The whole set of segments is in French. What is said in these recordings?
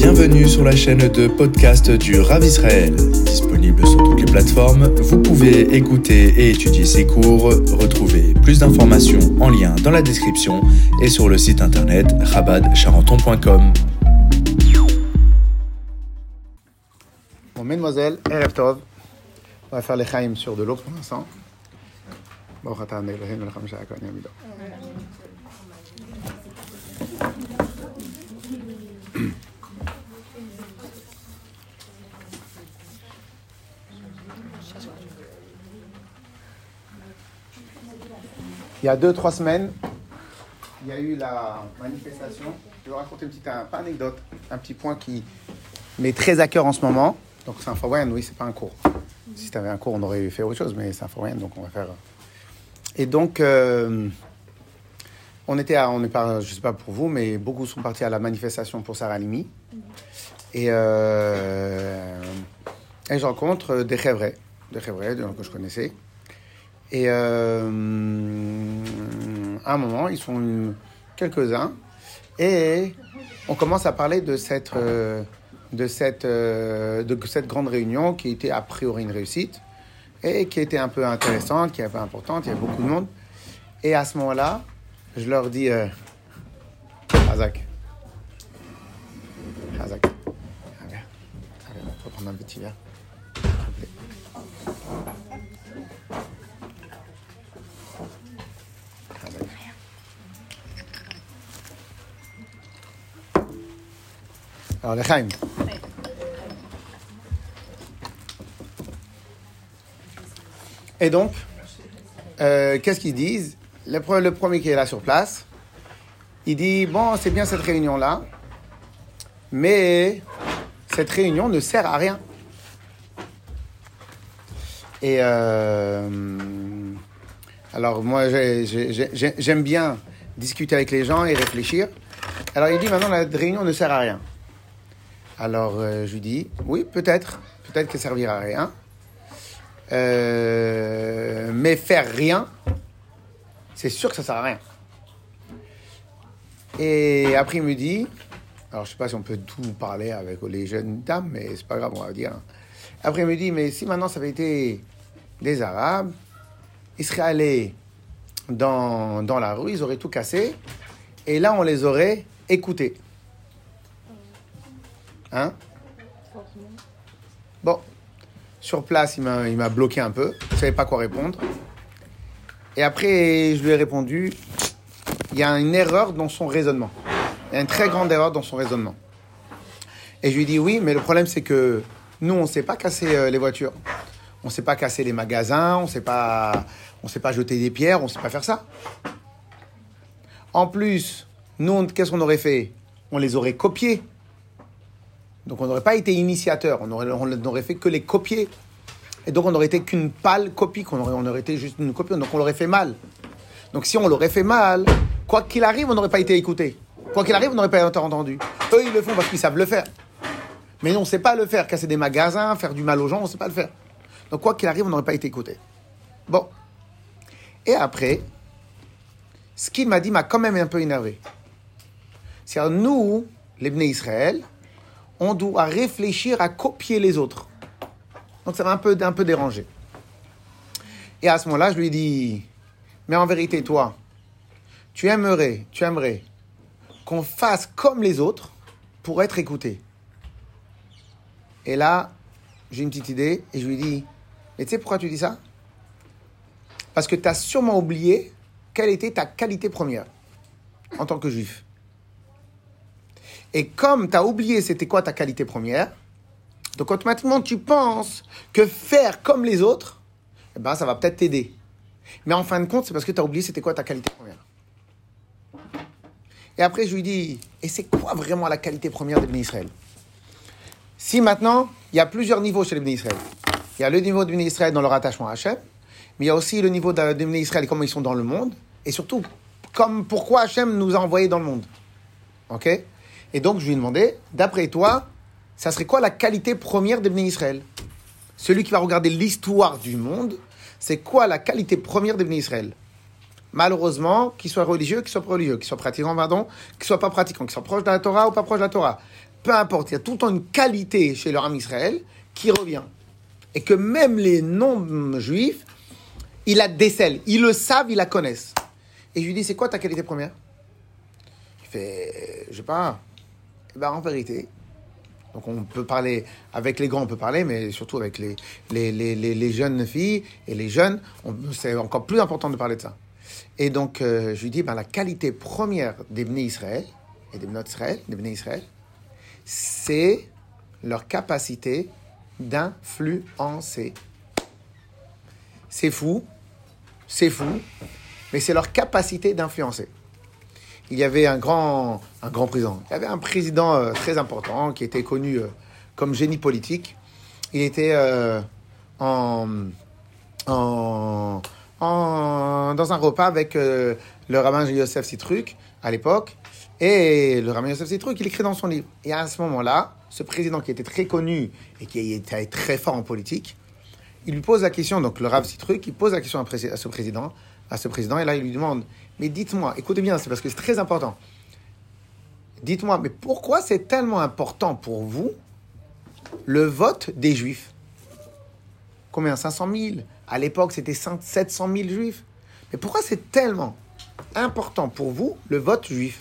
Bienvenue sur la chaîne de podcast du Rav Israël. Disponible sur toutes les plateformes, vous pouvez écouter et étudier ses cours. Retrouvez plus d'informations en lien dans la description et sur le site internet rabadcharenton.com. Bon, mesdemoiselles, Erev Tov. On va faire les chaim sur de l'eau pour l'instant. Il y a deux, trois semaines, il y a eu la manifestation. Je vais vous raconter une petite un- pas anecdote, un petit point qui m'est très à cœur en ce moment. Donc c'est un forum, oui, c'est pas un cours. Si c'était un cours, on aurait fait autre chose, mais c'est un forum, donc on va faire. Et donc, euh, on était, on est pas, je sais pas pour vous, mais beaucoup sont partis à la manifestation pour Sarah Limi. Et, euh, je rencontre des Chevrais, des Chevrais des gens que je connaissais. Et euh, à un moment, ils sont quelques-uns et on commence à parler de cette, euh, de, cette, euh, de cette grande réunion qui était a priori une réussite et qui était un peu intéressante, qui était un peu importante, il y avait beaucoup de monde. Et à ce moment-là, je leur dis euh, Hazak. Viens, On peut prendre un petit verre. Alors, les Chaim. Et donc, euh, qu'est-ce qu'ils disent? Le, pre- le premier qui est là sur place, il dit Bon, c'est bien cette réunion-là, mais cette réunion ne sert à rien. Et euh, alors, moi, j'ai- j'ai- j'ai- j'aime bien discuter avec les gens et réfléchir. Alors, il dit Maintenant, la réunion ne sert à rien. Alors, euh, je lui dis Oui, peut-être. Peut-être qu'elle servira à rien. Euh, mais faire rien, c'est sûr que ça sert à rien. Et après, il me dit, alors je sais pas si on peut tout parler avec les jeunes dames, mais c'est pas grave, on va dire. Après, il me dit, mais si maintenant ça avait été des Arabes, ils seraient allés dans la rue, ils auraient tout cassé, et là, on les aurait écoutés. Hein? Bon, sur place, il m'a bloqué un peu. Je ne savais pas quoi répondre. Et après, je lui ai répondu il y a une erreur dans son raisonnement. Il y a une très grande erreur dans son raisonnement. Et je lui ai dit oui, mais le problème, c'est que nous, on ne sait pas casser euh, les voitures. On ne sait pas casser les magasins. On ne sait pas, on sait pas jeter des pierres. On ne sait pas faire ça. En plus, nous, qu'est-ce qu'on aurait fait? On les aurait copiés. Donc on n'aurait pas été initiateur, on aurait, on n'aurait fait que les copier. Et donc on n'aurait été qu'une pâle copie, qu'on aurait, on aurait été juste une copie, donc on l'aurait fait mal. Donc si on l'aurait fait mal, quoi qu'il arrive, on n'aurait pas été écouté. Quoi qu'il arrive, on n'aurait pas été entendu. Eux, ils le font parce qu'ils savent le faire. Mais nous, on ne sait pas le faire, casser des magasins, faire du mal aux gens, on ne sait pas le faire. Donc quoi qu'il arrive, on n'aurait pas été écouté. Bon. Et après, ce qu'il m'a dit m'a quand même un peu énervé. C'est-à-dire, nous, les Bnei Israël, on doit réfléchir à copier les autres. Donc ça m'a un peu, dérangé. Et à ce moment-là, je lui dit, mais en vérité, toi, tu aimerais, tu aimerais qu'on fasse comme les autres pour être écouté. Et là, j'ai une petite idée et je lui dit, mais tu sais pourquoi tu dis ça? Parce que tu as sûrement oublié quelle était ta qualité première en tant que juif. Et comme tu as oublié c'était quoi ta qualité première, donc automatiquement tu penses que faire comme les autres, eh ben, ça va peut-être t'aider. Mais en fin de compte, c'est parce que tu as oublié c'était quoi ta qualité première? Et après, je lui dis, et c'est quoi vraiment la qualité première des Israël? Si maintenant, il y a plusieurs niveaux chez les Israël. Il y a le niveau Bnei Israël dans leur attachement à Hachem, mais il y a aussi le niveau de- Bnei Israël, comment ils sont dans le monde, et surtout, comme pourquoi Hachem nous a envoyés dans le monde. Ok? Et donc, je lui ai demandé, d'après toi, ça serait quoi la qualité première des Bnei Israël Celui qui va regarder l'histoire du monde, c'est quoi la qualité première des Bnei Israël Malheureusement, qu'ils soient religieux, qu'ils soient pas religieux, qu'ils soient pratiquants, pardon, qu'ils soient pas pratiquants, qu'ils soient proches de la Torah ou pas proches de la Torah. peu importe, il y a tout le temps une qualité chez leur âme Israël qui revient. Et que même les non-juifs, ils la décèlent, ils le savent, ils la connaissent. Et je lui dis, c'est quoi ta qualité première? Il fait, je sais pas. Eh ben, en vérité, donc on peut parler, avec les grands on peut parler, mais surtout avec les, les, les, les jeunes filles et les jeunes, c'est encore plus important de parler de ça. Et donc euh, je lui dis, ben, la qualité première des Bnei Israël, et des Bnei Israël, des Bnei Israël, c'est leur capacité d'influencer. C'est fou, c'est fou, mais c'est leur capacité d'influencer. Il y avait un grand, un grand président. Il y avait un président euh, très important qui était connu euh, comme génie politique. Il était euh, en, en, en, dans un repas avec le rabbin Yosef Citruk à l'époque. Et le rabbin Yosef Citruk, il écrit dans son livre. Et à ce moment-là, ce président qui était très connu et qui était très fort en politique, il lui pose la question, donc le Rav Citruk, il pose la question à ce président, à ce président, et là il lui demande, mais dites-moi, écoutez bien, c'est parce que c'est très important. Dites-moi, mais pourquoi c'est tellement important pour vous le vote des Juifs? Combien? 500 000 À l'époque, c'était 700 000 Juifs. Mais pourquoi c'est tellement important pour vous le vote juif?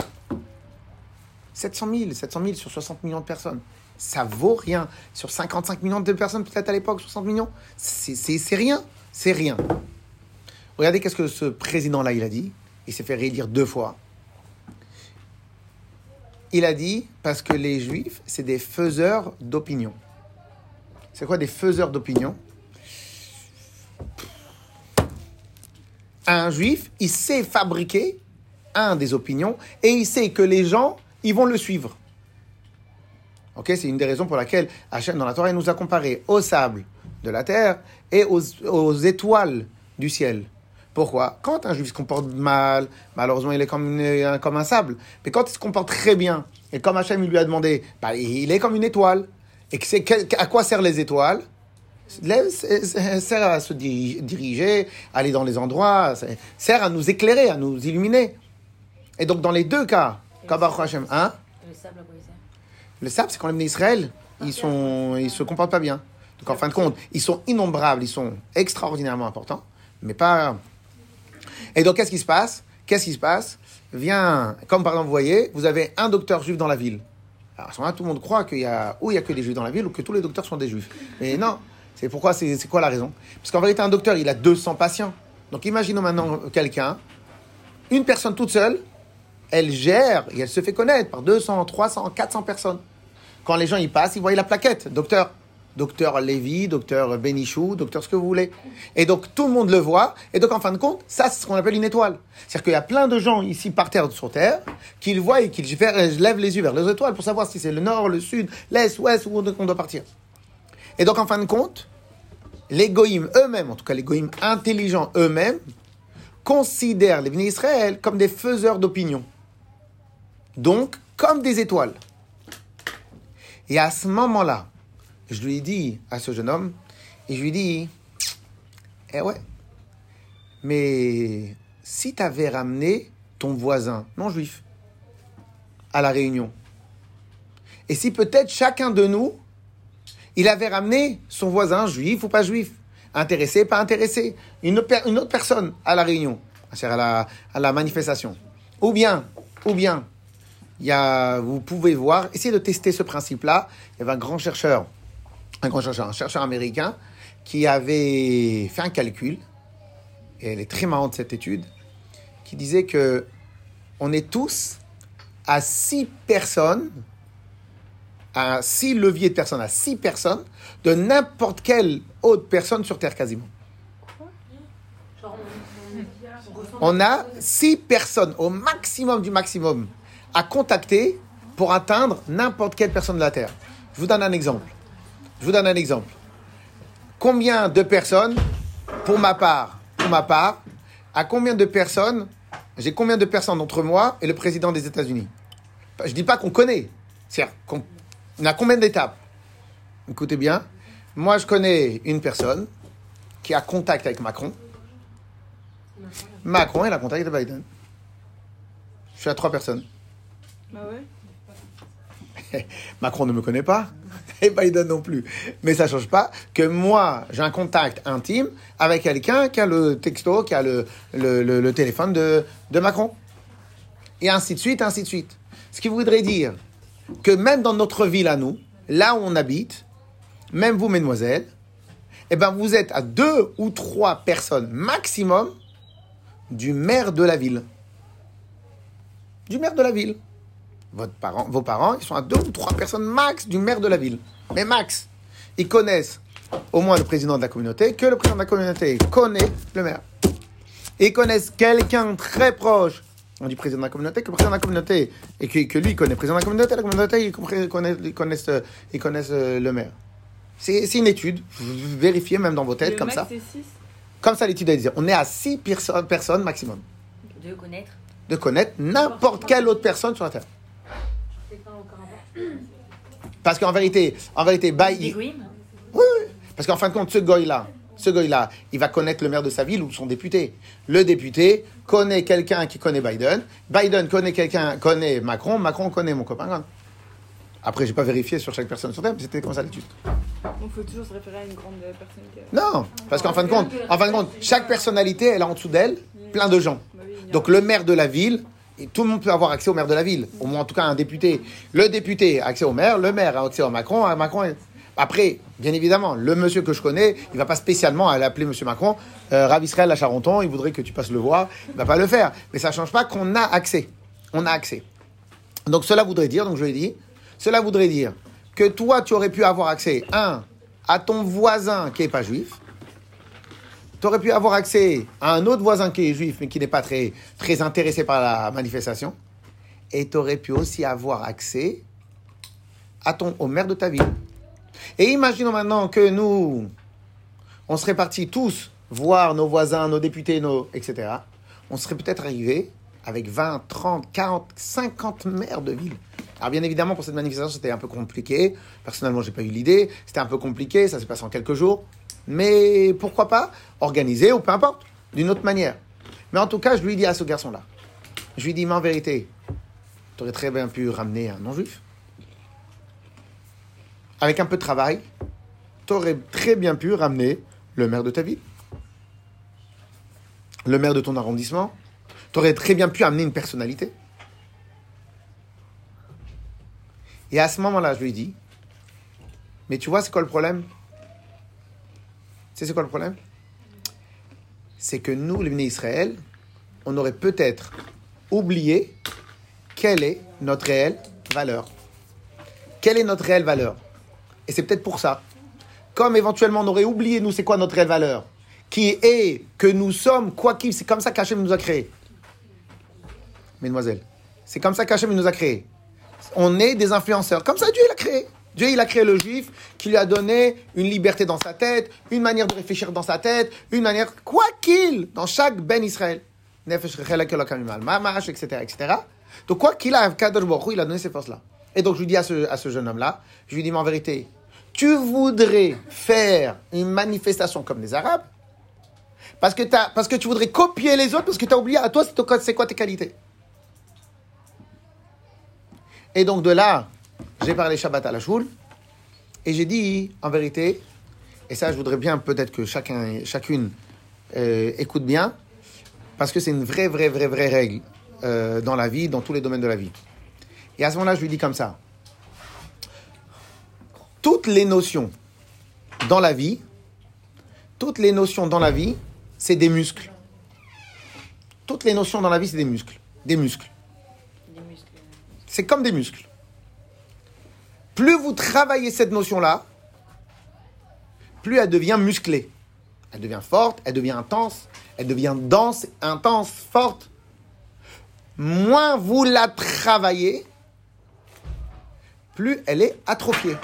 700 000, 700 000 sur 60 millions de personnes. Ça vaut rien. Sur 55 millions de personnes, peut-être à l'époque, 60 millions, c'est rien. C'est rien. Regardez qu'est-ce que ce président-là, il a dit. Il s'est fait réélire deux fois. Il a dit, parce que les juifs, c'est des faiseurs d'opinion. C'est quoi des faiseurs d'opinion? Un juif, il sait fabriquer un des opinions et il sait que les gens, ils vont le suivre. Ok, c'est une des raisons pour laquelle Hachem dans la Torah il nous a comparé au sable de la terre et aux, aux étoiles du ciel. Pourquoi? Quand un juif se comporte mal, malheureusement, il est comme, comme un sable. Mais quand il se comporte très bien, et comme Hachem lui a demandé, bah, il est comme une étoile. Et que à quoi servent les étoiles? Sert à se diriger, aller dans les endroits, sert à nous éclairer, à nous illuminer. Et donc, dans les deux cas, Kabar Hachem, hein? Le sable, Le sable, c'est quand même Israël, ils sont, ils se comportent pas bien. Donc, en fin de compte, ils sont innombrables, ils sont extraordinairement importants, mais pas et donc, qu'est-ce qui se passe? Qu'est-ce qui se passe? Vient, comme par exemple, vous voyez, vous avez un docteur juif dans la ville. Alors, à ce moment-là, tout le monde croit qu'il y a, il y a que des juifs dans la ville, ou que tous les docteurs sont des juifs. Mais non, c'est pourquoi, c'est quoi la raison? Parce qu'en vérité, un docteur, il a 200 patients. Donc, imaginons maintenant quelqu'un, une personne toute seule, elle gère et elle se fait connaître par 200, 300, 400 personnes. Quand les gens y passent, ils voient la plaquette, docteur docteur Lévy, docteur Benichou, docteur ce que vous voulez. Et donc tout le monde le voit. Et donc en fin de compte, ça c'est ce qu'on appelle une étoile. C'est-à-dire qu'il y a plein de gens ici par terre sur terre qui le voient et qui lèvent les yeux vers les étoiles pour savoir si c'est le nord, le sud, l'est, l'ouest, où on doit partir. Et donc en fin de compte, les goïms eux-mêmes, en tout cas les goïms intelligents eux-mêmes, considèrent les bénis Israël comme des faiseurs d'opinion. Donc comme des étoiles. Et à ce moment-là, je lui ai dit à ce jeune homme, et je lui ai dit, eh ouais, mais si tu avais ramené ton voisin non juif à la réunion, et si peut-être chacun de nous, il avait ramené son voisin juif ou pas juif, intéressé, pas intéressé, une, autre personne à la réunion, à la, à la manifestation, ou bien, ou bien, il y a, vous pouvez voir, essayez de tester ce principe-là. Il y avait un grand chercheur un grand chercheur, un chercheur américain, qui avait fait un calcul, et elle est très marrante cette étude, qui disait que on est tous à six personnes, à six leviers de personnes, à six personnes de n'importe quelle autre personne sur Terre quasiment. On a six personnes au maximum du maximum à contacter pour atteindre n'importe quelle personne de la Terre. Je vous donne un exemple. Je vous donne un exemple. Combien de personnes, pour ma part, pour ma part, à combien de personnes, j'ai combien de personnes entre moi et le président des États-Unis? Je ne dis pas qu'on connaît, c'est-à-dire qu'on a combien d'étapes? Écoutez bien, moi je connais une personne qui a contact avec Macron. Macron, il a contact avec Biden. Je suis à trois personnes. Bah ouais? Macron ne me connaît pas, et Biden non plus. Mais ça change pas que moi, j'ai un contact intime avec quelqu'un qui a le texto, qui a le, le, le- le téléphone de, de Macron. Et ainsi de suite, ainsi de suite. Ce qui voudrait dire que même dans notre ville à nous, là où on habite, même vous, mesdemoiselles, eh ben vous êtes à deux ou trois personnes maximum du maire de la ville. Du maire de la ville. Votre parent, vos parents, ils sont à deux ou trois personnes max du maire de la ville. Mais max. Ils connaissent au moins le président de la communauté, que le président de la communauté connaît le maire. Et ils connaissent quelqu'un très proche du président de la communauté, que le président de la communauté, et que, que lui connaît le président de la communauté, la communauté, ils connaissent, ils connaissent, euh, ils connaissent le maire. C'est une étude, vous vérifiez même dans vos têtes, Le comme max, ça. 6. Comme ça, l'étude a dit. On est à six perso- personnes maximum De connaître. de connaître n'importe quelle autre personne sur la Terre. Parce qu'en vérité, en vérité, bah, il- Oui, oui. Parce qu'en fin de compte, ce goy-là, ce goy-là, il va connaître le maire de sa ville ou son député. Le député connaît quelqu'un qui connaît Biden. Biden connaît quelqu'un, connaît Macron. Macron connaît mon copain. Après, j'ai pas vérifié sur chaque personne sur Terre, mais c'était comme ça l'étude. Donc, il faut toujours se référer à une grande personnalité. Non, parce qu'en fin de compte, en fin de compte, chaque personnalité, elle a en dessous d'elle plein de gens. Bah Donc le maire de la ville, tout le monde peut avoir accès au maire de la ville, au moins en tout cas un député. Le député a accès au maire, le maire a accès au Macron, à Macron. est- Après, bien évidemment, le monsieur que je connais, il va pas spécialement aller appeler monsieur Macron, euh, Rav à Charenton, il voudrait que tu passes le voir, il va pas le faire. Mais ça change pas qu'on a accès. On a accès. Donc cela voudrait dire, donc je l'ai dit, cela voudrait dire que toi, tu aurais pu avoir accès, un, à ton voisin qui est pas juif, tu aurais pu avoir accès à un autre voisin qui est juif, mais qui n'est pas très, très intéressé par la manifestation. Et tu aurais pu aussi avoir accès à ton, au maire de ta ville. Et imaginons maintenant que nous, on serait partis tous voir nos voisins, nos députés, nos, etc. On serait peut-être arrivé avec 20, 30, 40, 50 maires de ville. Alors bien évidemment, pour cette manifestation, c'était un peu compliqué. Personnellement, j'ai pas eu l'idée. C'était un peu compliqué, ça s'est passé en quelques jours. Mais pourquoi pas organiser ou peu importe, d'une autre manière. Mais en tout cas, je lui dis à ce garçon-là, je lui dis, mais en vérité, tu aurais très bien pu ramener un non-juif. Avec un peu de travail, tu aurais très bien pu ramener le maire de ta ville, le maire de ton arrondissement. Tu aurais très bien pu amener une personnalité. Et à ce moment-là, je lui dis, mais tu vois, c'est quoi le problème? C'est quoi le problème? C'est que nous, les Israël, on aurait peut-être oublié quelle est notre réelle valeur. Quelle est notre réelle valeur? Et c'est peut-être pour ça. Comme éventuellement on aurait oublié, nous, c'est quoi notre réelle valeur? Qui est que nous sommes, quoi qu'il, c'est comme ça qu'Hachem nous a créés. Mesdemoiselles, c'est comme ça qu'Hachem nous a créés. On est des influenceurs. Comme ça, Dieu, il a créé. Dieu, il a créé le juif, qui lui a donné une liberté dans sa tête, une manière de réfléchir dans sa tête, une manière, quoi qu'il, dans chaque Ben Israël. Nefesh mamash, etc., etc. Donc, quoi qu'il a, Kadosh il a donné ces forces-là. Et donc, je lui dis à ce, à ce jeune homme-là, je lui dis, mais en vérité, tu voudrais faire une manifestation comme les Arabes, parce que, t'as- parce que tu voudrais copier les autres, parce que tu as oublié à toi- c'est quoi tes qualités? Et donc de là, j'ai parlé Shabbat à la choule, et j'ai dit, en vérité, et ça je voudrais bien peut-être que chacun, chacune euh, écoute bien, parce que c'est une vraie, vraie, vraie, vraie règle euh, dans la vie, dans tous les domaines de la vie. Et à ce moment-là, je lui dis comme ça, toutes les notions dans la vie, toutes les notions dans la vie, c'est des muscles. Toutes les notions dans la vie, c'est des muscles. Des muscles. Des muscles. C'est comme des muscles. Plus vous travaillez cette notion-là, plus elle devient musclée. Elle devient forte, elle devient intense, elle devient dense, intense, forte. Moins vous la travaillez, plus elle est atrophiée.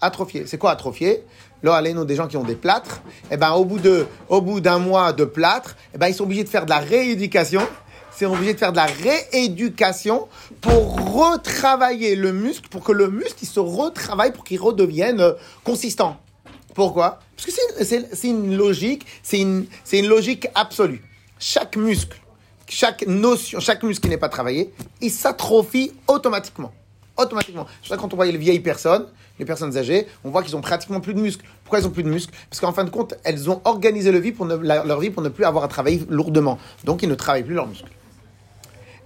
Atrophiée. C'est quoi atrophiée? Là, nous, des gens qui ont des plâtres, eh ben, au bout d'un mois de plâtre, eh ben, ils sont obligés de faire de la rééducation. Ils sont obligés de faire de la rééducation pour retravailler le muscle, pour que le muscle il se retravaille, pour qu'il redevienne euh, consistant. Pourquoi? Parce que c'est- c'est c'est une logique, c'est une, c'est une logique absolue. Chaque muscle, chaque notion, chaque muscle qui n'est pas travaillé, il s'atrophie automatiquement. automatiquement. C'est pour quand on voit les vieilles personnes, les personnes âgées, on voit qu'ils ont pratiquement plus de muscles. Pourquoi ils ont plus de muscles? Parce qu'en fin de compte, elles ont organisé le vie pour ne- leur vie pour ne plus avoir à travailler lourdement. Donc, ils ne travaillent plus leurs muscles.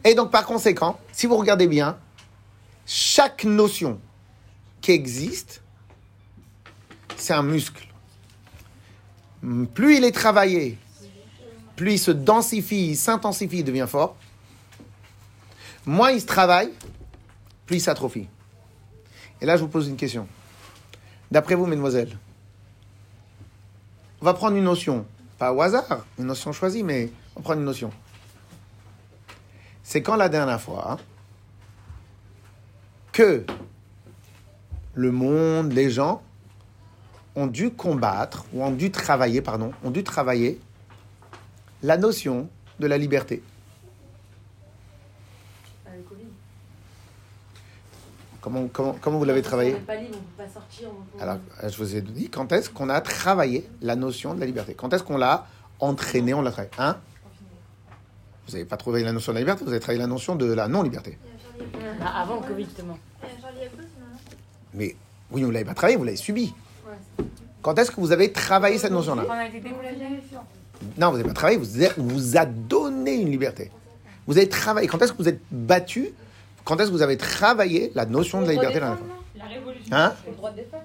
Et donc, par conséquent, si vous regardez bien, chaque notion qui existe, c'est un muscle. Plus il est travaillé, plus il se densifie, il s'intensifie, il devient fort. Moins il se travaille, plus il s'atrophie. Et là, je vous pose une question. D'après vous, mesdemoiselles, on va prendre une notion, pas au hasard, une notion choisie, mais on va prendre une notion. C'est quand la dernière fois que le monde, les gens, ont dû combattre, ou ont dû travailler, pardon, ont dû travailler la notion de la liberté. Comment, comment, comment vous l'avez travaillé? Alors, je vous ai dit, quand est-ce qu'on a travaillé la notion de la liberté? Quand est-ce qu'on l'a entraîné, on l'a travaillé Hein? Vous n'avez pas trouvé la notion de la liberté, vous avez travaillé la notion de la non-liberté. Ah, avant le Covid, justement. Mais oui, vous ne l'avez pas travaillé, vous l'avez subi. Quand est-ce que vous avez travaillé cette notion-là? On a été déconfiné. Non, vous n'avez pas travaillé, vous a- vous a donné une liberté. Vous avez travaillé. Quand est-ce que vous êtes battu? Quand est-ce que vous avez travaillé la notion de la liberté dans la fois La révolution. Hein? Le droit des femmes.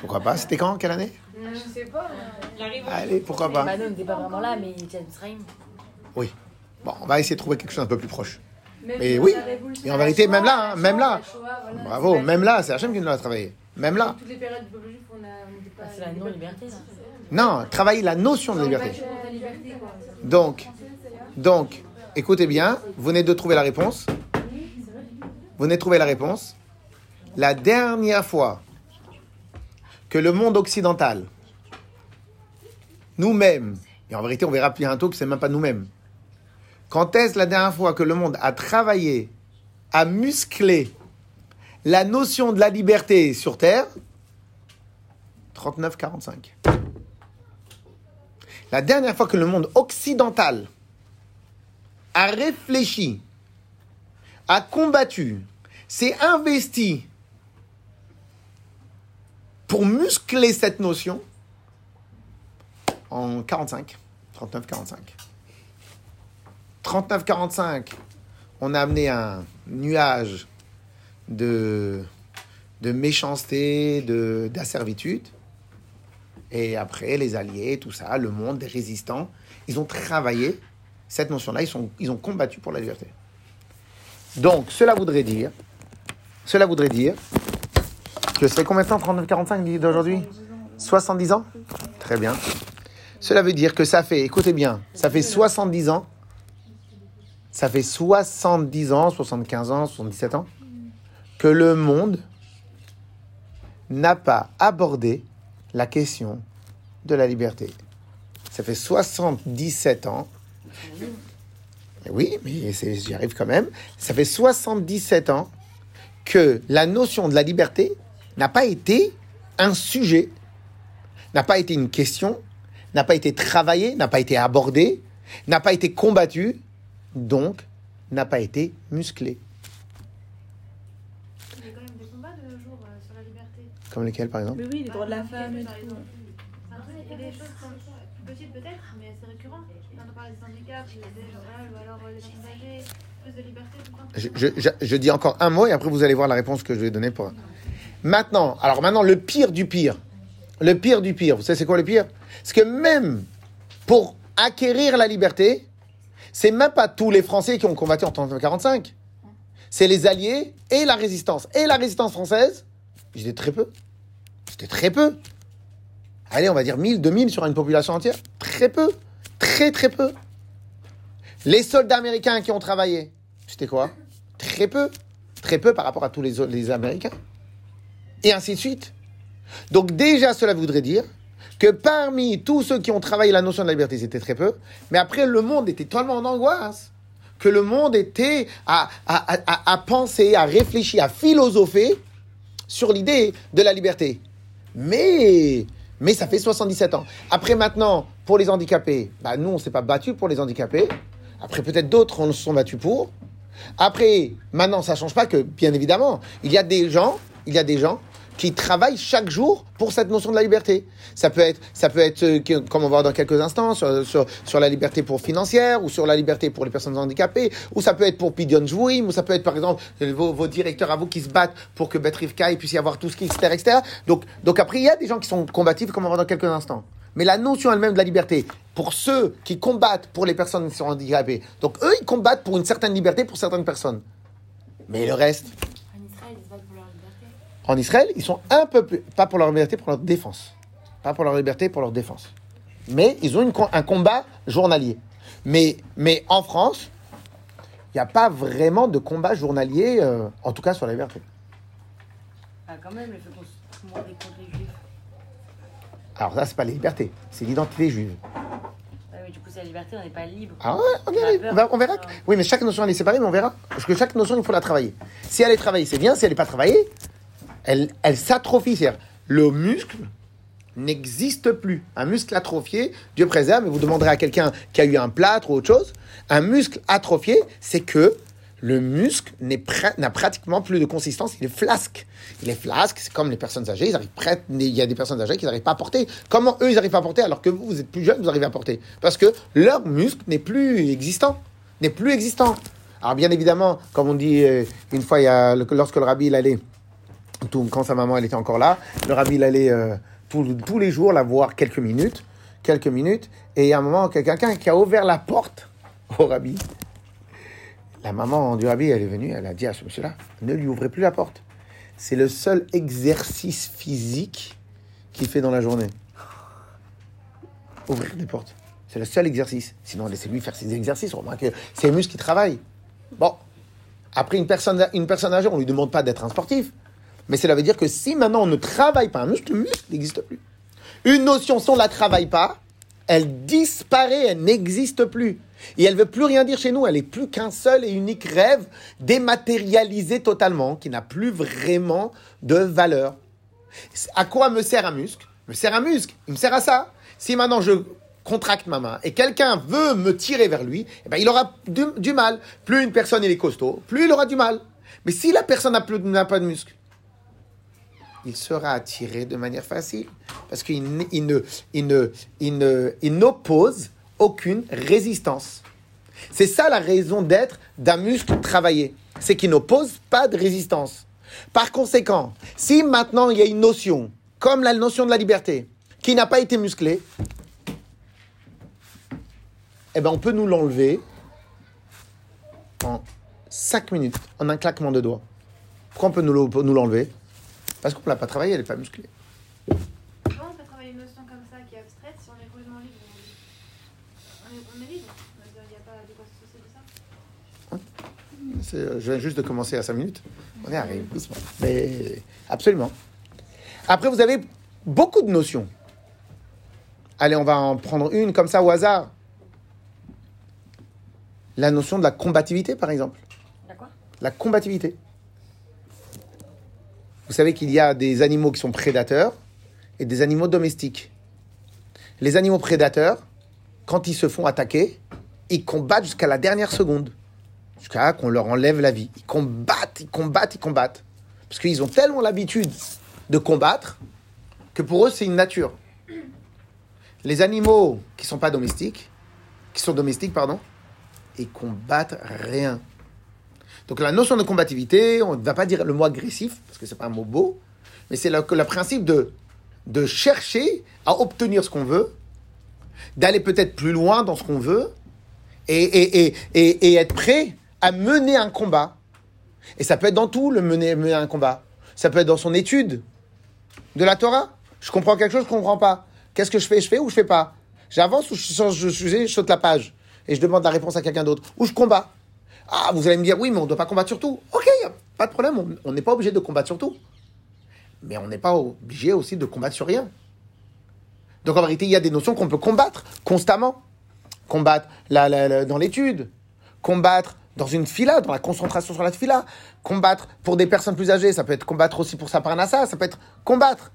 Pourquoi pas? C'était quand? Quelle année? Je sais pas. La révolution. Allez, pourquoi pas? Bah, nous, on n'était pas vraiment là, mais Sraim. Oui. Bon, on va essayer de trouver quelque chose un peu plus proche. Même Mais oui. Et en vérité, même là, hein, même là. La Shoah, voilà. Bravo, même là, c'est Hachem qui nous l'a travaillé. Même là. Toutes les périodes du peuple juif, on a- on n'était pas. Ah, c'est la non-liberté, là. Non, travailler la notion de la liberté. Donc, donc, écoutez bien, vous venez de trouver la réponse. Vous venez de trouver la réponse. La dernière fois que le monde occidental, nous-mêmes, et en vérité on verra bientôt que c'est même pas nous-mêmes, quand est-ce la dernière fois que le monde a travaillé, a musclé la notion de la liberté sur Terre? 39-45. La dernière fois que le monde occidental a réfléchi, a combattu, s'est investi pour muscler cette notion en 45, 39-45. 39-45, on a amené un nuage de, de méchanceté, de- d'asservitude. Et après, les alliés, tout ça, le monde, des résistants, ils ont travaillé cette notion-là, ils, ils ont combattu pour la liberté. Donc, cela voudrait dire, cela voudrait dire que c'est combien de temps 39-45 d'aujourd'hui? 70 ans? Très bien. Cela veut dire que ça fait, écoutez bien, ça fait 70 ans, ça fait 70 ans, 75 ans, 77 ans, que le monde n'a pas abordé la question de la liberté. Ça fait 77 ans. Oui, mais j'y arrive quand même. Ça fait 77 ans que la notion de la liberté n'a pas été un sujet, n'a pas été une question, n'a pas été travaillée, n'a pas été abordée, n'a pas été combattue, donc n'a pas été musclée. Il y a quand même des combats de nos jours euh, sur la liberté. Comme lesquels, par exemple Mais oui, les droits de la femme et Par tout. exemple. Après, il y a des choses comme plus petites peut-être, mais c'est récurrent. Quand on parle des handicaps, des jeunes, ou alors des personnes âgées, plus de liberté, tout ça. je, je- je- je dis encore un mot et après vous allez voir la réponse que je vais donner pour. Maintenant, alors maintenant, le pire du pire. Le pire du pire. Vous savez, c'est quoi le pire? C'est que même pour acquérir la liberté, c'est même pas tous les Français qui ont combattu en 1945. C'est les Alliés et la résistance. Et la résistance française, j'étais très peu. C'était très peu. Allez, on va dire 1000, 2000 sur une population entière. Très peu. Très, très peu. Les soldats américains qui ont travaillé, c'était quoi? Très peu. Très peu par rapport à tous les, les Américains. Et ainsi de suite. Donc déjà, cela voudrait dire que parmi tous ceux qui ont travaillé la notion de la liberté, c'était très peu. Mais après, le monde était tellement en angoisse que le monde était à, penser, à réfléchir, à philosopher sur l'idée de la liberté. Mais, mais ça fait 77 ans. Après maintenant, pour les handicapés, bah nous, on ne s'est pas battu pour les handicapés. Après, peut-être d'autres on se sont battus pour. Après, maintenant, ça change pas que, bien évidemment, il y a des gens, il y a des gens qui travaillent chaque jour pour cette notion de la liberté. Ça peut être, ça peut être, euh, comme on va voir dans quelques instants, sur, la liberté pour financière, ou sur la liberté pour les personnes handicapées, ou ça peut être pour Pidion Jouim, ou ça peut être, par exemple, euh, vos, directeurs à vous qui se battent pour que Bet Rivka, il puisse y avoir tout ce qui, etc., etc. Donc, donc après, il y a des gens qui sont combatifs, comme on va voir dans quelques instants. Mais la notion elle-même de la liberté, pour ceux qui combattent pour les personnes qui sont handicapées, donc eux, ils combattent pour une certaine liberté pour certaines personnes. Mais le reste, En Israël, ils se battent pour leur liberté. En Israël, ils sont un peu plus, pas pour leur liberté, pour leur défense. Pas pour leur liberté, pour leur défense. Mais ils ont une un combat journalier. Mais, mais en France, il n'y a pas vraiment de combat journalier, euh, en tout cas sur la liberté. Ah, quand même, le fait qu'on se montrer contre les juifs. Alors ça, c'est pas la liberté, c'est l'identité juive. Ouais, mais du coup, c'est la liberté, on n'est pas libre. Ah ouais, on, y On peur. Verra. Oui, mais chaque notion, elle est séparée, mais on verra. Parce que chaque notion, il faut la travailler. Si elle est travaillée, c'est bien. Si elle n'est pas travaillée, elle, s'atrophie. C'est-à-dire, le muscle n'existe plus. Un muscle atrophié, Dieu préserve, mais vous demanderez à quelqu'un qui a eu un plâtre ou autre chose, un muscle atrophié, c'est que le muscle n'a pratiquement plus de consistance, il est flasque. Il est flasque, c'est comme les personnes âgées, il y a des personnes âgées qui n'arrivent pas à porter. Comment eux, ils arrivent à porter alors que vous, vous êtes plus jeune, vous arrivez à porter? Parce que leur muscle n'est plus existant, n'est plus existant. Alors bien évidemment, comme on dit euh, une fois, il y a, lorsque le rabbi il allait quand sa maman elle était encore là, le rabbi allait euh, tous- les jours la voir quelques minutes, quelques minutes, et il y a un moment quelqu'un qui a ouvert la porte au rabbi. La maman du rabbi elle est venue, elle a dit à ce monsieur-là, ne lui ouvrez plus la porte. C'est le seul exercice physique qu'il fait dans la journée. Ouvrir des portes. C'est le seul exercice. Sinon, laissez-lui faire ses exercices. On remarque que c'est les muscles qui travaillent. Bon, après, une personne, une personne âgée, on ne lui demande pas d'être un sportif. Mais cela veut dire que si maintenant on ne travaille pas un muscle, le muscle n'existe plus. Une notion, si on ne la travaille pas, elle disparaît, elle n'existe plus. Et elle veut plus rien dire chez nous, elle est plus qu'un seul et unique rêve dématérialisé totalement, qui n'a plus vraiment de valeur. À quoi me sert un muscle? Me sert un muscle, il me sert à ça. Si maintenant je contracte ma main et quelqu'un veut me tirer vers lui, eh ben, il aura du, mal. Plus une personne il est costaud, plus il aura du mal. Mais si la personne n'a n'a pas de muscle, il sera attiré de manière facile. Parce qu'il n'oppose aucune résistance. C'est ça la raison d'être d'un muscle travaillé. C'est qu'il n'oppose pas de résistance. Par conséquent, si maintenant il y a une notion, comme la notion de la liberté, qui n'a pas été musclée, eh ben on peut nous l'enlever en 5 minutes, en un claquement de doigts. Pourquoi on peut nous l'enlever? Parce qu'on ne l'a pas travaillé, elle n'est pas musclée. Comment on peut travailler une notion comme ça qui est abstraite si on est complètement libre On est, on est libre. Il n'y a pas de quoi se soucier de ça. C'est- Je viens juste de commencer à 5 minutes. On y arrive, doucement. Mais absolument. Après, vous avez beaucoup de notions. Allez, on va en prendre une comme ça au hasard. La notion de la combativité, par exemple. La quoi? La combativité. Vous savez qu'il y a des animaux qui sont prédateurs et des animaux domestiques. Les animaux prédateurs, quand ils se font attaquer, ils combattent jusqu'à la dernière seconde. Jusqu'à qu'on leur enlève la vie. Ils combattent, ils combattent, ils combattent. Parce qu'ils ont tellement l'habitude de combattre que pour eux, c'est une nature. Les animaux qui sont pas domestiques, qui sont domestiques, pardon, ils combattent rien. Donc la notion de combativité, on ne va pas dire le mot agressif, parce que c'est pas un mot beau, mais c'est le, principe de, chercher à obtenir ce qu'on veut, d'aller peut-être plus loin dans ce qu'on veut, et, être prêt à mener un combat. Et ça peut être dans tout, le mener, un combat. Ça peut être dans son étude de la Torah. Je comprends quelque chose, je ne comprends pas. Qu'est-ce que je fais? Je fais ou je fais pas? J'avance ou je, je, je, je saute la page et je demande la réponse à quelqu'un d'autre Ou je combats Ah, vous allez me dire, oui, mais on ne doit pas combattre sur tout. Ok, pas de problème, on- n'est pas obligé de combattre sur tout. Mais on n'est pas obligé aussi de combattre sur rien. Donc en vérité, il y a des notions qu'on peut combattre constamment. Combattre dans l'étude, combattre dans une fila, dans la concentration sur la fila, combattre pour des personnes plus âgées, ça peut être combattre aussi pour sa parnassa, ça peut être combattre.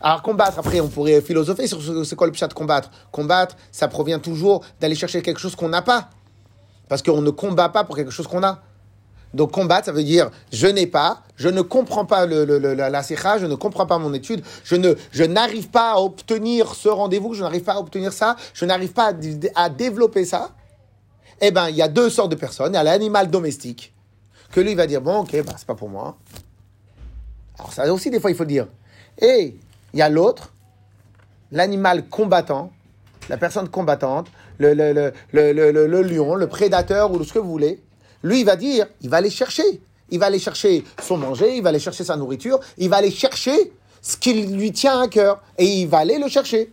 Alors combattre, après on pourrait philosopher sur ce- c'est quoi le pshat combattre. Combattre, ça provient toujours d'aller chercher quelque chose qu'on n'a pas. Parce qu'on ne combat pas pour quelque chose qu'on a. Donc combattre, ça veut dire je n'ai pas, je ne comprends pas le, la, sikha, je ne comprends pas mon étude, je ne, je n'arrive pas à obtenir ce rendez-vous, je n'arrive pas à obtenir ça, je n'arrive pas à développer ça. Eh ben, il y a deux sortes de personnes. Il y a l'animal domestique que lui va dire bon, ok, bah, c'est pas pour moi. Alors ça aussi des fois il faut le dire. Et il y a l'autre, l'animal combattant, la personne combattante, le, le, le, le, lion, le prédateur ou ce que vous voulez, lui, il va dire, il va aller chercher. Il va aller chercher son manger, il va aller chercher sa nourriture, il va aller chercher ce qui lui tient à cœur. Et il va aller le chercher.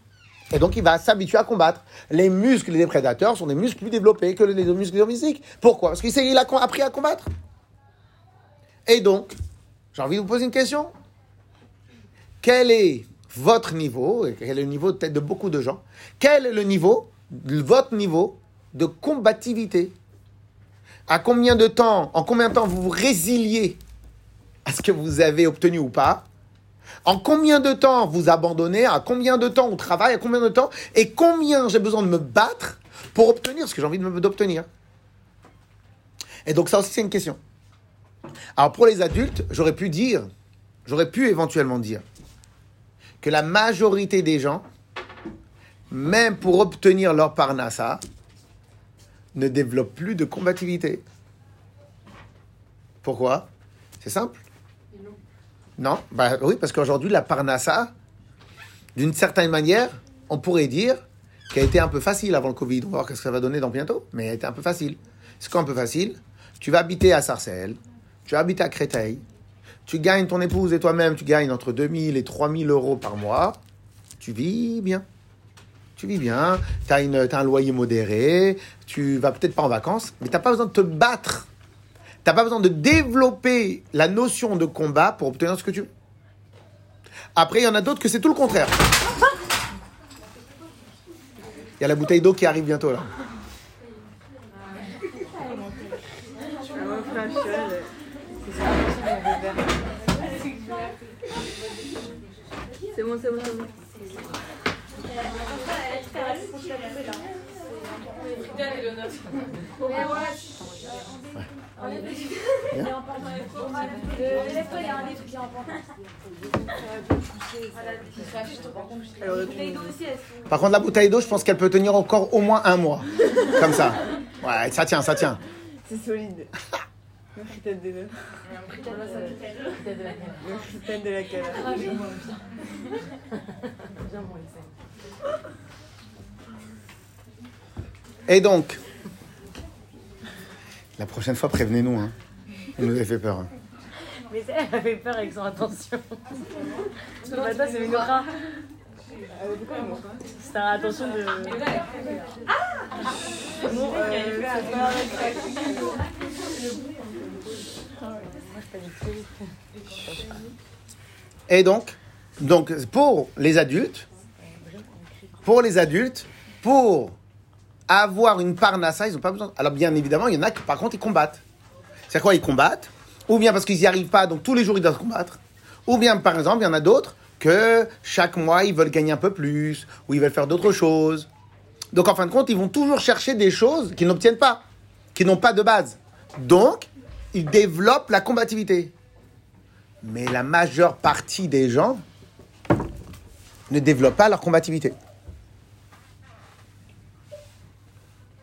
Et donc, il va s'habituer à combattre. Les muscles des prédateurs sont des muscles plus développés que les muscles domestiques. Pourquoi? Parce qu'il il a appris à combattre. Et donc, j'ai envie de vous poser une question. Quel est votre niveau, et quel est le niveau peut-être de beaucoup de gens, quel est le niveau, votre niveau de combativité À combien de temps, en combien de temps vous vous résiliez à ce que vous avez obtenu ou pas En combien de temps vous abandonnez À combien de temps on travaille À combien de temps Et combien j'ai besoin de me battre pour obtenir ce que j'ai envie d'obtenir Et donc ça aussi c'est une question. Alors pour les adultes, j'aurais pu dire, j'aurais pu éventuellement dire que la majorité des gens, même pour obtenir leur parnassa, ne développent plus de combativité. Pourquoi? C'est simple. Non, bah oui, parce qu'aujourd'hui, la parnassa, d'une certaine manière, on pourrait dire qu'elle était un peu facile avant le Covid. On va voir ce que ça va donner dans bientôt, mais elle était un peu facile. C'est quoi un peu facile? Tu vas habiter à Sarcelles, tu vas habiter à Créteil, tu gagnes ton épouse et toi-même, tu gagnes entre 2000 et 3000 euros par mois, tu vis bien. Tu vis bien, tu as, un loyer modéré, tu vas peut-être pas en vacances, mais tu n'as pas besoin de te battre. Tu n'as pas besoin de développer la notion de combat pour obtenir ce que tu veux. Après, il y en a d'autres que c'est tout le contraire. Il y a la bouteille d'eau qui arrive bientôt là. C'est bon, c'est bon, c'est bon. Par contre, la bouteille d'eau, je pense qu'elle peut tenir encore au moins un mois. Comme ça. Ouais, ça tient, ça tient. C'est solide. De l'œuf. De la cala. Et donc, la prochaine fois, prévenez-nous. Hein. Vous nous avez fait peur. Mais elle avait peur avec son attention. Ce matin, c'est une aura. C'était un attention de. Bon, euh, c'est Et donc, donc, pour les adultes, pour les adultes, pour avoir une parnassa, ils n'ont pas besoin. Alors, bien évidemment, il y en a qui, par contre, ils combattent. C'est quoi Ils combattent? Ou bien parce qu'ils n'y arrivent pas, donc tous les jours, ils doivent combattre. Ou bien, par exemple, il y en a d'autres que chaque mois, ils veulent gagner un peu plus, ou ils veulent faire d'autres choses. Donc, en fin de compte, ils vont toujours chercher des choses qu'ils n'obtiennent pas, qui n'ont pas de base. Donc, ils développent la combativité. Mais la majeure partie des gens ne développent pas leur combativité.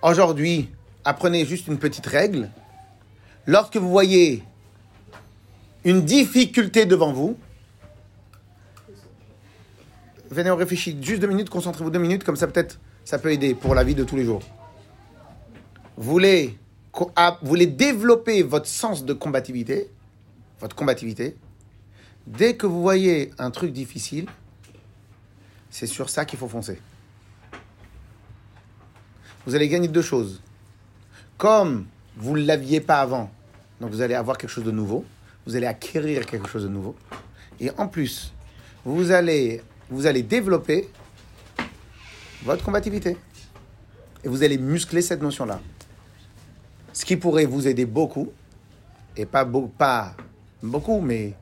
Aujourd'hui, apprenez juste une petite règle. Lorsque vous voyez une difficulté devant vous, venez, on réfléchit juste deux minutes, concentrez-vous deux minutes, comme ça peut-être ça peut aider pour la vie de tous les jours. Vous voulez, ah, vous voulez développer votre sens de combativité, votre combativité, dès que vous voyez un truc difficile, c'est sur ça qu'il faut foncer. Vous allez gagner deux choses. Comme vous ne l'aviez pas avant, donc vous allez avoir quelque chose de nouveau, vous allez acquérir quelque chose de nouveau. Et en plus, vous allez, vous allez développer votre combativité. Et vous allez muscler cette notion-là. Ce qui pourrait vous aider beaucoup, et pas, beau- pas beaucoup, mais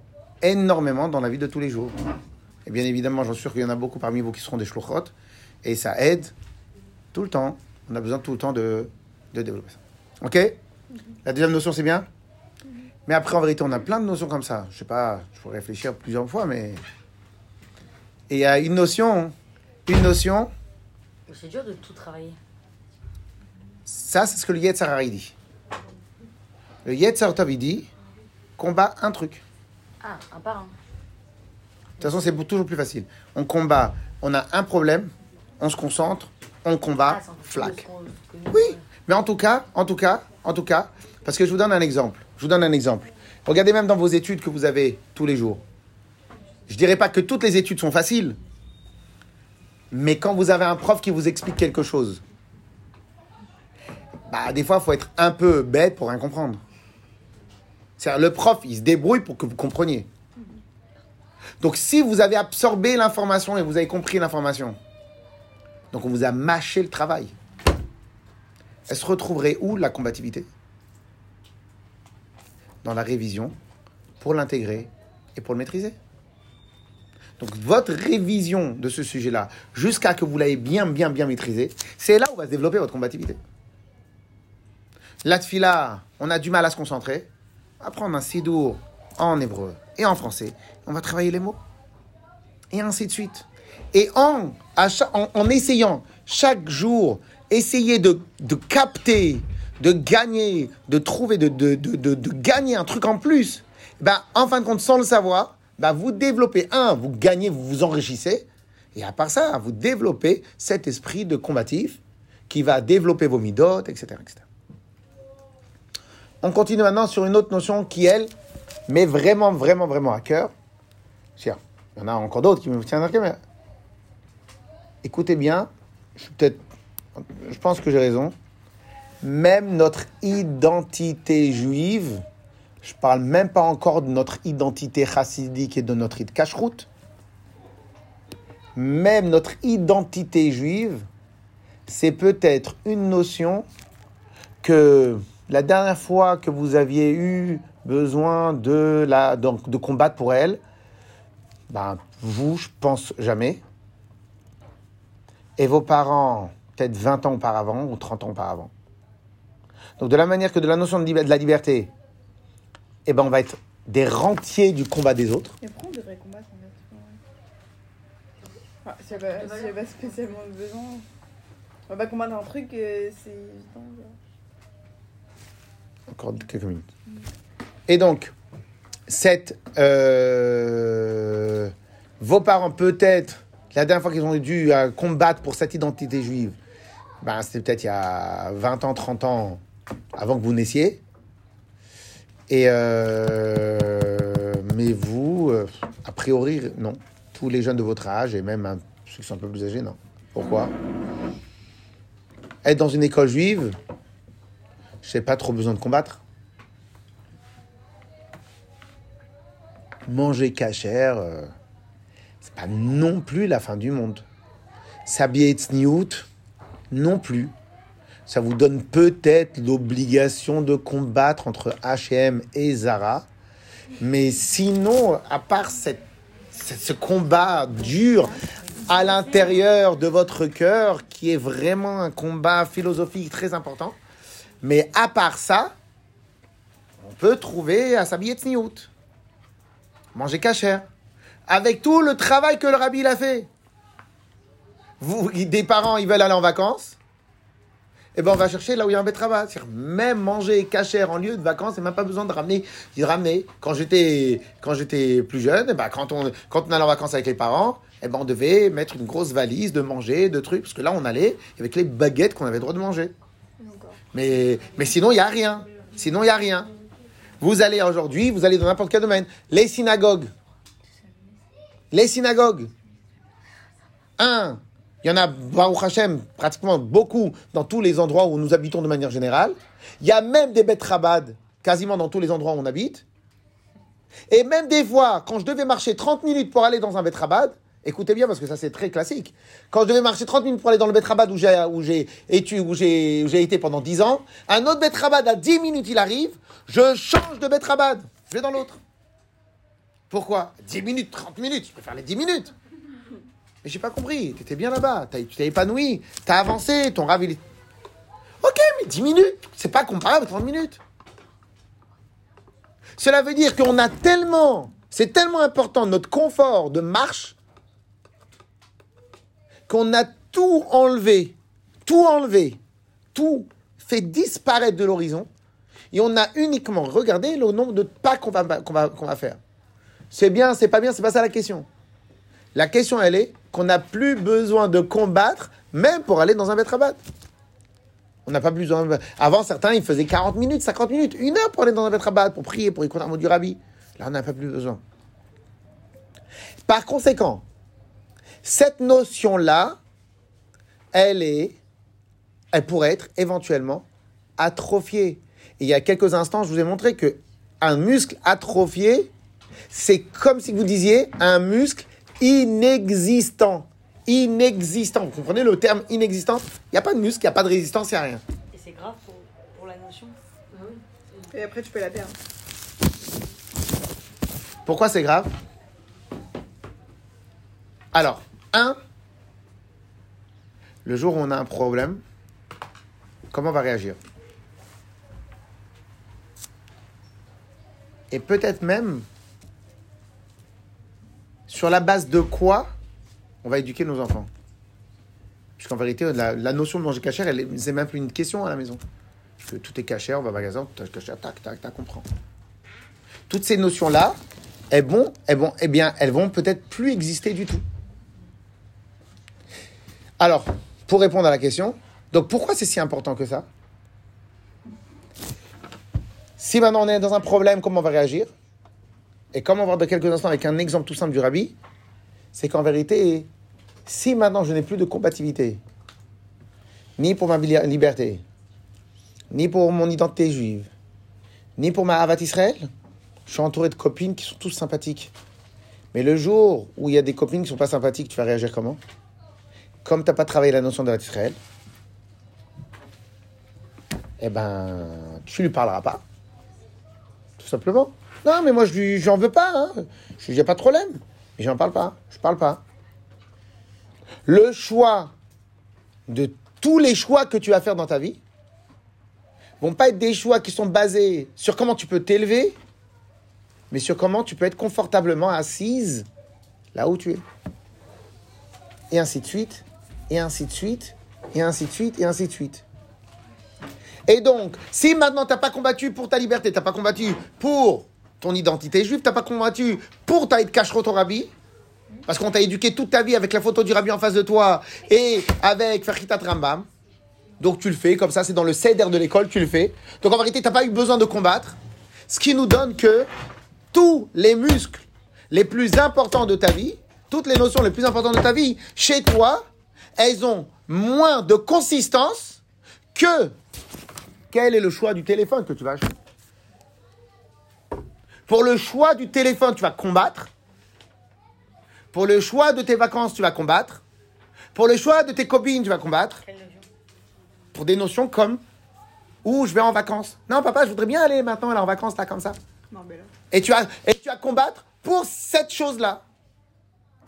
énormément dans la vie de tous les jours. Et bien évidemment, j'en suis sûr qu'il y en a beaucoup parmi vous qui seront des shluchot, et ça aide tout le temps. On a besoin tout le temps de, de développer ça. Ok? La deuxième notion, c'est bien? Mais après, en vérité, on a plein de notions comme ça. Je sais pas, je pourrais réfléchir plusieurs fois, mais. Et il y a une notion, une notion, C'est dur de tout travailler. ça, c'est ce que le il dit. Le Yetzer Tov, il dit combat un truc. Ah, un par un. De toute façon, c'est toujours plus facile. On combat, on a un problème, on se concentre, on combat, Ah, c'est flac. Oui, euh, mais en tout cas, en tout cas, en tout cas, parce que je vous donne un exemple. Je vous donne un exemple. Regardez même dans vos études que vous avez tous les jours. Je dirais pas que toutes les études sont faciles, mais quand vous avez un prof qui vous explique quelque chose, bah des fois, il faut être un peu bête pour rien comprendre. C'est-à-dire, le prof, il se débrouille pour que vous compreniez. Donc, si vous avez absorbé l'information et vous avez compris l'information, donc on vous a mâché le travail. Elle se retrouverait où la combativité? Dans la révision, pour l'intégrer et pour le maîtriser. Donc votre révision de ce sujet-là, jusqu'à que vous l'ayez bien, bien, bien maîtrisé, c'est là où va se développer votre combativité. La tfila, on a du mal à se concentrer. On va prendre un sidour en hébreu et en français. On va travailler les mots. Et ainsi de suite. Et en, en, essayant chaque jour, essayer de, de capter, de gagner, de trouver, de, de, de, gagner un truc en plus, ben, en fin de compte, sans le savoir, ben, vous développez, un, vous gagnez, vous vous enrichissez, et à part ça, vous développez cet esprit de combatif qui va développer vos midotes, etc. etc. On continue maintenant sur une autre notion qui, elle, met vraiment, vraiment, vraiment à cœur. Il y en a encore d'autres qui me tiennent à cœur, mais écoutez bien, je pense que j'ai raison. Même notre identité juive, je parle même pas encore de notre identité chassidique et de notre id kashrut. Même notre identité juive, c'est peut-être une notion que la dernière fois que vous aviez eu besoin de combattre pour elle, ben, vous, je pense jamais. Et vos parents, peut-être 20 ans auparavant ou 30 ans auparavant. Donc, de la manière que de la notion de, la liberté, eh ben, on va être des rentiers du combat des autres. Et pourquoi on devrait combattre en fait a, pas- pas spécialement de besoin. On va pas combattre un truc, euh, c'est évident. Encore quelques minutes. Et donc, cette, euh, vos parents, peut-être, la dernière fois qu'ils ont dû euh, combattre pour cette identité juive, ben, c'était peut-être il y a 20 ans, 30 ans, avant que vous naissiez. Et, euh, mais vous, euh, a priori, non. Tous les jeunes de votre âge, et même ceux qui sont un peu plus âgés, non. Pourquoi? Être dans une école juive, je n'ai pas trop besoin de combattre. Manger cachère, euh, pas non plus la fin du monde. S'habiller non plus. Ça vous donne peut-être l'obligation de combattre entre H&M et Zara. Mais sinon, à part cette, ce combat dur à l'intérieur de votre cœur, qui est vraiment un combat philosophique très important, mais à part ça, on peut trouver à s'habiller manger cachère, avec tout le travail que le rabbi il a fait. Vous, des parents, ils veulent aller en vacances, et ben on va chercher là où il y a un betrava. C'est-à-dire même manger cachère en lieu de vacances, c'est même pas besoin de ramener. De ramener. Quand j'étais quand j'étais plus jeune, et ben quand on quand on allait en vacances avec les parents, et ben on devait mettre une grosse valise de manger, de trucs, parce que là on allait avec les baguettes qu'on avait le droit de manger. Mais, mais sinon, il n'y a rien. Sinon, il n'y a rien. Vous allez aujourd'hui, vous allez dans n'importe quel domaine. Les synagogues. Les synagogues. Un, il y en a, Baruch Hashem, pratiquement beaucoup dans tous les endroits où nous habitons de manière générale. Il y a même des bêtes rabad quasiment dans tous les endroits où on habite. Et même des fois, quand je devais marcher 30 minutes pour aller dans un Betrabad, écoutez bien parce que ça c'est très classique. Quand je devais marcher 30 minutes pour aller dans le Betrabad où j'ai où j'ai été pendant 10 ans, un autre Betrabad à 10 minutes il arrive, je change de Betrabad, je vais dans l'autre. Pourquoi 10 minutes, 30 minutes, je préfère les 10 minutes. Mais j'ai pas compris, t'étais bien là-bas, tu t'es épanoui, t'as avancé, ton rave il est... Ok, mais 10 minutes, c'est pas comparable à 30 minutes. Cela veut dire qu'on a tellement, c'est tellement important notre confort de marche qu'on a tout enlevé, tout enlevé, tout fait disparaître de l'horizon et on a uniquement regardé le nombre de pas qu'on va, qu'on va, qu'on va faire. C'est bien, c'est pas bien, c'est pas ça la question. La question, elle est qu'on n'a plus besoin de combattre, même pour aller dans un Betrabat. On n'a pas besoin. Avant, certains, ils faisaient 40 minutes, 50 minutes, une heure pour aller dans un Betrabat, pour prier, pour écouter un mot du rabbi. Là, on n'a pas plus besoin. Par conséquent, cette notion-là, elle est, elle pourrait être éventuellement atrophiée. Il y a quelques instants, je vous ai montré que un muscle atrophié, c'est comme si vous disiez un muscle inexistant. Inexistant. Vous comprenez le terme inexistant? Il n'y a pas de muscle, il n'y a pas de résistance, il n'y a rien. Et c'est grave pour, pour la notion. Et après, tu peux la perdre. Pourquoi c'est grave? Alors, un, le jour où on a un problème, comment on va réagir? Et peut-être même sur la base de quoi on va éduquer nos enfants? Puisqu'en vérité, la, la notion de manger cachère, c'est même plus une question à la maison. Que tout est cachère, on va au magasin, tout est cachère, tac, tac, tac, on. Toutes ces notions-là, elles vont, elles vont, eh bien, elles vont peut-être plus exister du tout. Alors, pour répondre à la question, donc pourquoi c'est si important que ça? Si maintenant on est dans un problème, comment on va réagir? Et comme on va voir dans quelques instants avec un exemple tout simple du rabbi, c'est qu'en vérité, si maintenant je n'ai plus de compatibilité, ni pour ma li- liberté, ni pour mon identité juive, ni pour ma Havat Israël, je suis entouré de copines qui sont tous sympathiques. Mais le jour où il y a des copines qui sont pas sympathiques, tu vas réagir comment? Comme tu n'as pas travaillé la notion d'Havat Israël, eh ben, tu lui parleras pas. Tout simplement. Non, mais moi, je j'en veux pas. Hein. Je a pas de problème. Mais j'en parle pas. Je parle pas. Le choix de tous les choix que tu vas faire dans ta vie vont pas être des choix qui sont basés sur comment tu peux t'élever, mais sur comment tu peux être confortablement assise là où tu es. Et ainsi de suite, et ainsi de suite, et ainsi de suite, et ainsi de suite. Et donc, si maintenant tu n'as pas combattu pour ta liberté, tu n'as pas combattu pour ton identité juive, tu n'as pas combattu pour ta cacherote au rabbi, parce qu'on t'a éduqué toute ta vie avec la photo du rabbi en face de toi et avec Ferchitat Rambam, donc tu le fais, comme ça c'est dans le CEDER de l'école, tu le fais. Donc en vérité, tu n'as pas eu besoin de combattre, ce qui nous donne que tous les muscles les plus importants de ta vie, toutes les notions les plus importantes de ta vie, chez toi, elles ont moins de consistance que quel est le choix du téléphone que tu vas acheter. Pour le choix du téléphone, tu vas combattre. Pour le choix de tes vacances, tu vas combattre. Pour le choix de tes copines, tu vas combattre. Pour des notions comme où je vais en vacances. Non, papa, je voudrais bien aller maintenant aller en vacances là comme ça. Non, mais là. Et tu as, et tu as combattre pour cette chose-là.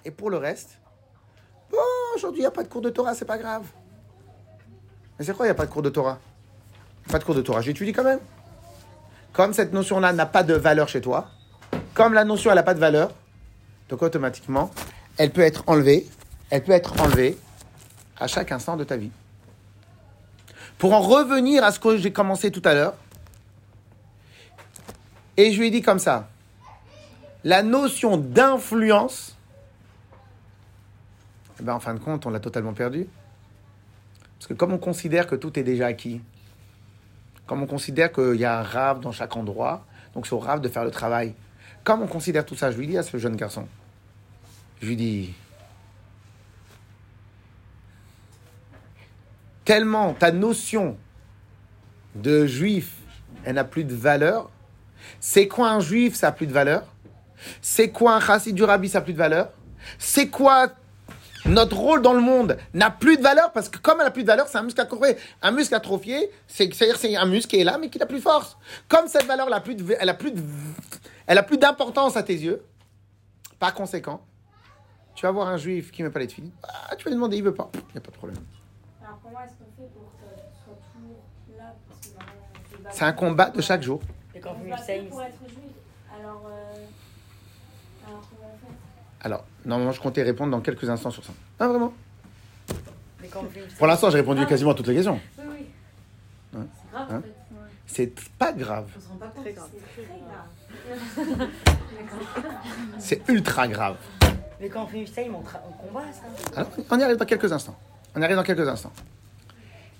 Et pour le reste, bon, aujourd'hui, il n'y a pas de cours de Torah, c'est pas grave. Mais c'est quoi, il n'y a pas de cours de Torah? Pas de cours de Torah, j'étudie quand même. Comme cette notion-là n'a pas de valeur chez toi, comme la notion, n'a pas de valeur, donc automatiquement, elle peut être enlevée, elle peut être enlevée à chaque instant de ta vie. Pour en revenir à ce que j'ai commencé tout à l'heure, et je lui ai dit comme ça, la notion d'influence, eh ben, en fin de compte, on l'a totalement perdu. Parce que comme on considère que tout est déjà acquis, comme on considère qu'il y a un rave dans chaque endroit, donc c'est au rave de faire le travail. Comme on considère tout ça, je lui dis à ce jeune garçon, je lui dis, tellement ta notion de juif, elle n'a plus de valeur. C'est quoi un juif, ça n'a plus de valeur? C'est quoi un chassid du rabbi, ça n'a plus de valeur? C'est quoi notre rôle dans le monde n'a plus de valeur parce que comme elle n'a plus de valeur, c'est un muscle atrophié. Un muscle atrophié, c'est- c'est-à-dire c'est un muscle qui est là mais qui n'a plus de force. Comme cette valeur, elle a plus de, elle a plus de, elle a plus d'importance à tes yeux. Par conséquent, tu vas voir un juif qui ne met pas les filles. Ah, tu vas lui demander, il veut pas. Il n'y a pas de problème. Alors comment est-ce qu'on fait pour que tu sois toujours là parce que maintenant, c'est un combat de chaque jour. Et quand vous pour être juif. Alors, euh, alors comment on fait? Alors, normalement, je comptais répondre dans quelques instants sur ça. Ah, vraiment Mais quand Pour l'instant, j'ai répondu quasiment à toutes les questions. Oui, oui. Hein C'est grave Hein en fait. C'est pas grave. on se rend pas compte. Grave. C'est très grave. C'est ultra grave. Mais quand on fait une freestyle, on, tra- on combat ça. Alors, on y arrive dans quelques instants. On y arrive dans quelques instants.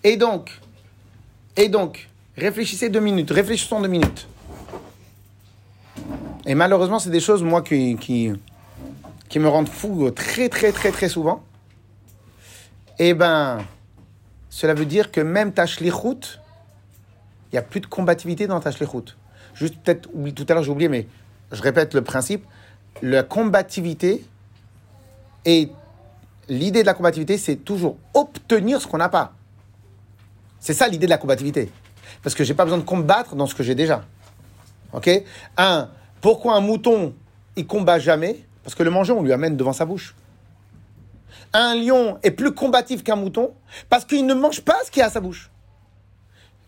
Et donc, et donc, réfléchissez deux minutes, réfléchissons deux minutes. Et malheureusement, c'est des choses, moi, qui, qui, qui me rendent fou très, très, très, très souvent. Eh ben, cela veut dire que même ta shlichut, il n'y a plus de combativité dans ta shlichut. Juste, peut-être, tout à l'heure, j'ai oublié, mais je répète le principe. La combativité et l'idée de la combativité, c'est toujours obtenir ce qu'on n'a pas. C'est ça l'idée de la combativité. Parce que j'ai pas besoin de combattre dans ce que j'ai déjà. Ok? Un, pourquoi un mouton, il combat jamais? Parce que le manger, on lui amène devant sa bouche. Un lion est plus combatif qu'un mouton parce qu'il ne mange pas ce qui est à sa bouche.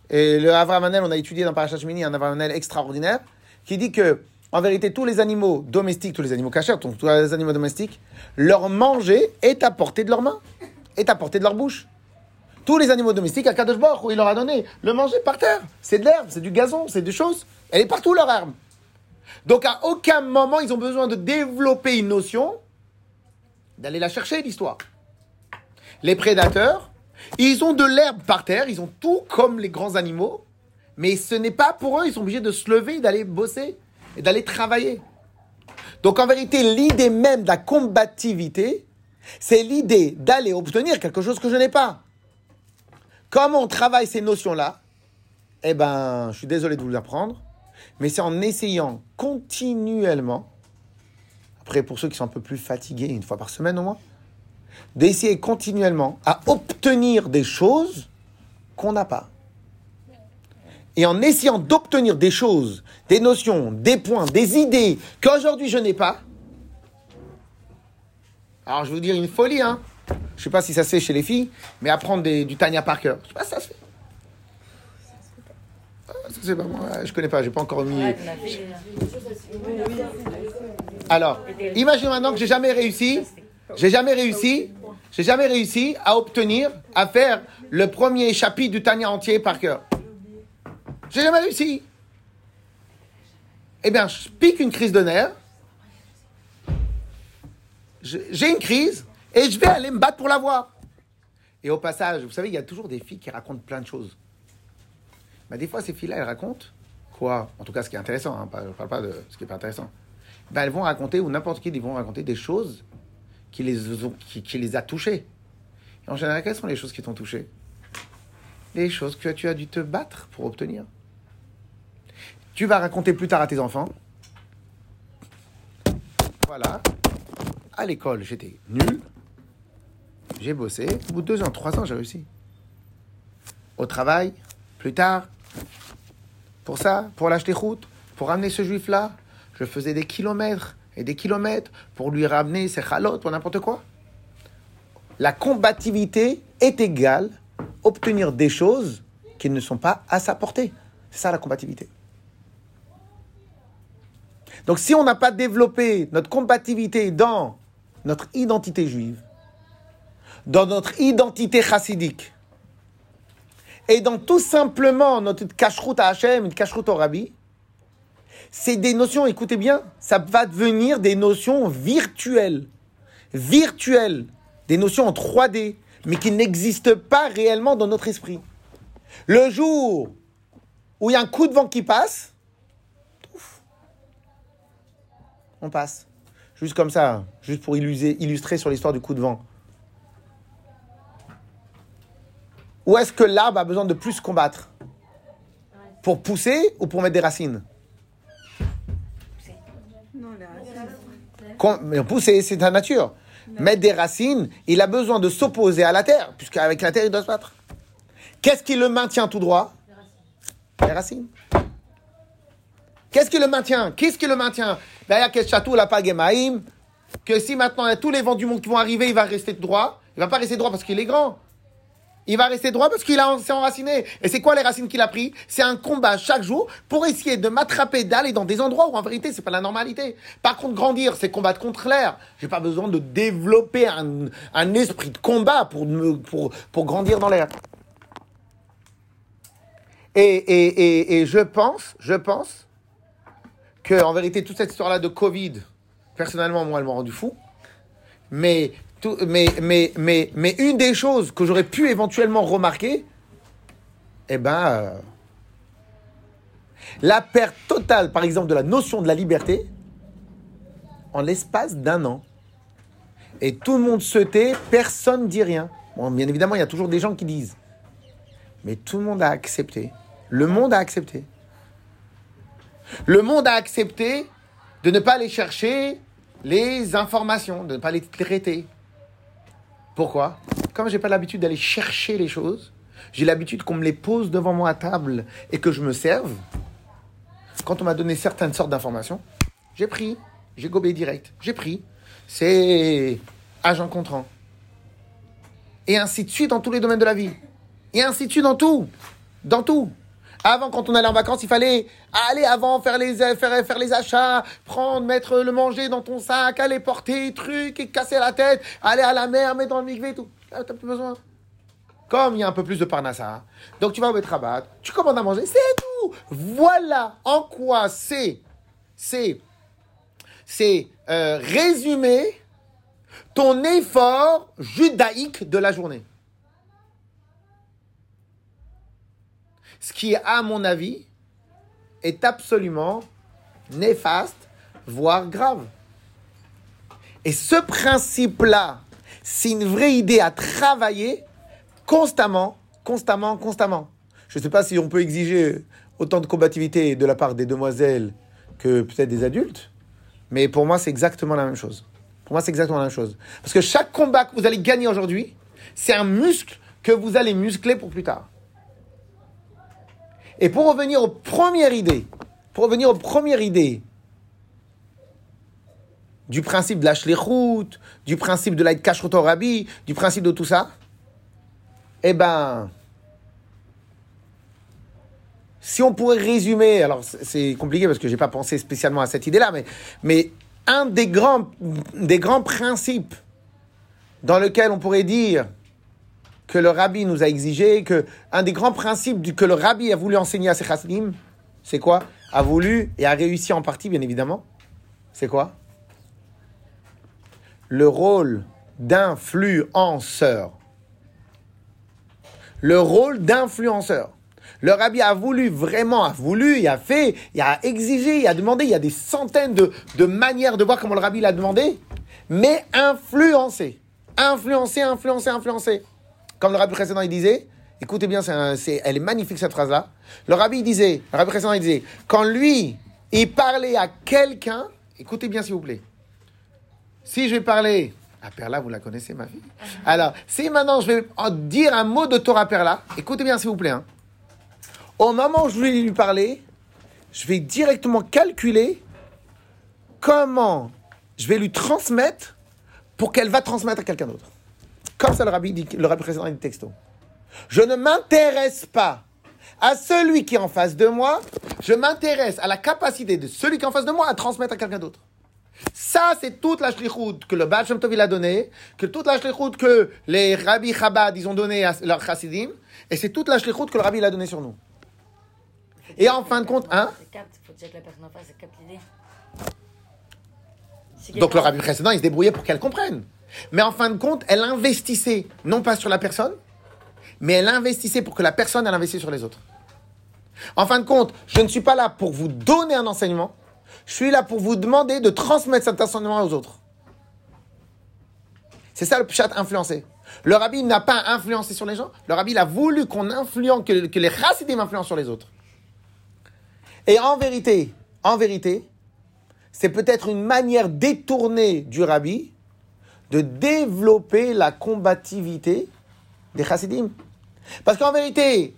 Et le Avramanel, on a étudié dans Parashat Shmini un Avramanel extraordinaire qui dit que, en vérité, tous les animaux domestiques, tous les animaux cachers, donc tous les animaux domestiques, leur manger est à portée de leurs mains, est à portée de leur bouche. Tous les animaux domestiques, à Kadosh Baruch Hu, il leur a donné le manger par terre. C'est de l'herbe, c'est du gazon, c'est des choses. Elle est partout, leur herbe. Donc, à aucun moment, ils ont besoin de développer une notion, d'aller la chercher, l'histoire. Les prédateurs, ils ont de l'herbe par terre, ils ont tout comme les grands animaux, mais ce n'est pas pour eux, ils sont obligés de se lever, d'aller bosser et d'aller travailler. Donc en vérité, l'idée même de la combativité, c'est l'idée d'aller obtenir quelque chose que je n'ai pas. Comment on travaille ces notions-là? Eh ben, je suis désolé de vous l'apprendre, mais c'est en essayant continuellement, après pour ceux qui sont un peu plus fatigués, une fois par semaine au moins, d'essayer continuellement à obtenir des choses qu'on n'a pas. Et en essayant d'obtenir des choses, des notions, des points, des idées qu'aujourd'hui je n'ai pas, alors je vais vous dire une folie, hein. Je sais pas si ça se fait chez les filles, mais apprendre du Tanya par cœur. Je sais pas si ça se fait. Se fait pas, moi, je connais pas, j'ai pas encore mis. Alors, imagine maintenant que j'ai jamais réussi, j'ai jamais réussi, j'ai jamais réussi à obtenir, à faire le premier chapitre du Tanya entier par cœur. J'ai jamais réussi. Eh bien, je pique une crise de nerfs. Je- J'ai une crise et je vais aller me battre pour l'avoir. Et au passage, vous savez, il y a toujours des filles qui racontent plein de choses. Mais des fois, ces filles-là, elles racontent quoi? En tout cas, ce qui est intéressant, hein, je ne parle pas de ce qui n'est pas intéressant. Ben, elles vont raconter, ou n'importe qui, ils vont raconter des choses qui les, ont, qui, les a touchées. En général, quelles sont les choses qui t'ont touché Les choses que tu as dû te battre pour obtenir. Tu vas raconter plus tard à tes enfants. Voilà. À l'école, j'étais nul. J'ai bossé. Au bout de deux ans, trois ans, j'ai réussi. Au travail, plus tard. Pour ça, pour l'acheter route, pour ramener ce juif-là, je faisais des kilomètres et des kilomètres pour lui ramener ses chalotes pour n'importe quoi. La combativité est égale obtenir des choses qui ne sont pas à sa portée. C'est ça la combativité. Donc si on n'a pas développé notre combativité dans notre identité juive, dans notre identité chassidique, et dans tout simplement notre cacheroute à Hachem, une cacheroute au Rabbi, c'est des notions, écoutez bien, ça va devenir des notions virtuelles. Virtuelles. Des notions en 3D, mais qui n'existent pas réellement dans notre esprit. Le jour où il y a un coup de vent qui passe, on passe. Juste comme ça, juste pour illustrer sur l'histoire du coup de vent. Ou est-ce que l'arbre a besoin de plus combattre Pour pousser ou pour mettre des racines? Non, les racines. Com- mais pousser, c'est la nature. Mettre des racines, il a besoin de s'opposer à la terre, puisqu'avec la terre, il doit se battre. Qu'est-ce qui le maintient tout droit? Les racines. Qu'est-ce qui le maintient? Qu'est-ce qui le maintient? Que si maintenant il y a tous les vents du monde qui vont arriver, il va rester droit. Il va pas rester droit parce qu'il est grand. Il va rester droit parce qu'il s'est enraciné. Et c'est quoi les racines qu'il a pris? C'est un combat chaque jour pour essayer de m'attraper, d'aller dans des endroits où en vérité c'est pas la normalité. Par contre, grandir, c'est combattre contre l'air. J'ai pas besoin de développer un, un esprit de combat pour, me, pour, pour grandir dans l'air. Et, et, et, et je pense, je pense que en vérité toute cette histoire-là de Covid, personnellement moi elle m'a rendu fou. Mais, mais, mais, mais, mais une des choses que j'aurais pu éventuellement remarquer, eh ben, euh, la perte totale, par exemple, de la notion de la liberté en l'espace d'un an. Et tout le monde se tait, personne ne dit rien. Bon, bien évidemment, il y a toujours des gens qui disent. Mais tout le monde a accepté. Le monde a accepté. Le monde a accepté de ne pas aller chercher les informations, de ne pas les traiter. Pourquoi? Comme j'ai pas l'habitude d'aller chercher les choses, j'ai l'habitude qu'on me les pose devant moi à table et que je me serve. Quand on m'a donné certaines sortes d'informations, j'ai pris, j'ai gobé direct, j'ai pris. C'est agent contrant. Et ainsi de suite dans tous les domaines de la vie. Et ainsi de suite dans tout. Dans tout. Avant, quand on allait en vacances, il fallait aller avant, faire les, faire, faire les achats, prendre, mettre le manger dans ton sac, aller porter trucs et casser la tête, aller à la mer, mettre dans le mikvé et tout. Là, t'as plus besoin. Comme il y a un peu plus de parnassa, donc tu vas au Betrabat, tu commandes à manger, c'est tout. Voilà en quoi c'est, c'est, c'est euh, résumer ton effort judaïque de la journée. Ce qui, à mon avis, est absolument néfaste, voire grave. Et ce principe-là, c'est une vraie idée à travailler constamment, constamment, constamment. Je ne sais pas si on peut exiger autant de combativité de la part des demoiselles que peut-être des adultes, mais pour moi, c'est exactement la même chose. Pour moi, c'est exactement la même chose. Parce que chaque combat que vous allez gagner aujourd'hui, c'est un muscle que vous allez muscler pour plus tard. Et pour revenir aux premières idées, pour revenir aux premières idées du principe de la du principe de l'aide kashrut rabbi, du principe de tout ça, eh ben, si on pourrait résumer, alors c'est- c'est compliqué parce que j'ai pas pensé spécialement à cette idée-là, mais, mais un des grands, des grands principes dans lequel on pourrait dire que le rabbi nous a exigé, que un des grands principes que le rabbi a voulu enseigner à ses chassidim, c'est quoi? A voulu et a réussi en partie, bien évidemment. C'est quoi? Le rôle d'influenceur. Le rôle d'influenceur. Le rabbi a voulu vraiment, a voulu, il a fait, il a exigé, il a demandé, il y a des centaines de, de manières de voir comment le rabbi l'a demandé, mais influencer. Influencer, influencer, influencer. Comme le rabbi précédent, il disait, écoutez bien, c'est un- elle est magnifique cette phrase-là. Le rabbi disait, le rabbi précédent, il disait, quand lui, il parlait à quelqu'un, écoutez bien s'il vous plaît, si je vais parler, à Perla, vous la connaissez ma fille. Alors, si maintenant je vais en dire un mot de Torah Perla, écoutez bien s'il vous plaît. hein. Au moment où je vais lui parler, je vais directement calculer comment je vais lui transmettre pour qu'elle va transmettre à quelqu'un d'autre. Comme ça, le rabbi, dit, le rabbi précédent dit texto. Je ne m'intéresse pas à celui qui est en face de moi, je m'intéresse à la capacité de celui qui est en face de moi à transmettre à quelqu'un d'autre. Ça, c'est toute la shlichut que le Baal Shem Tov il a donné, que toute la shlichut que les rabbis Chabad ils ont donné à leurs chassidim, et c'est toute la shlichut que le rabbi il a donné sur nous. Et en fin de compte, hein? C'est capte, faut dire que la personne en face, elle capte l'idée. Si Donc le rabbi précédent, il se débrouillait pour qu'elle comprenne. Mais en fin de compte, elle investissait, non pas sur la personne, mais elle investissait pour que la personne, elle investisse sur les autres. En fin de compte, je ne suis pas là pour vous donner un enseignement, je suis là pour vous demander de transmettre cet enseignement aux autres. C'est ça le pshat influencé. Le rabbi n'a pas influencé sur les gens, le rabbi a voulu qu'on influence, que, les chassidim influencent sur les autres. Et en vérité, en vérité, c'est peut-être une manière détournée du rabbi de développer la combativité des chassidim. Parce qu'en vérité,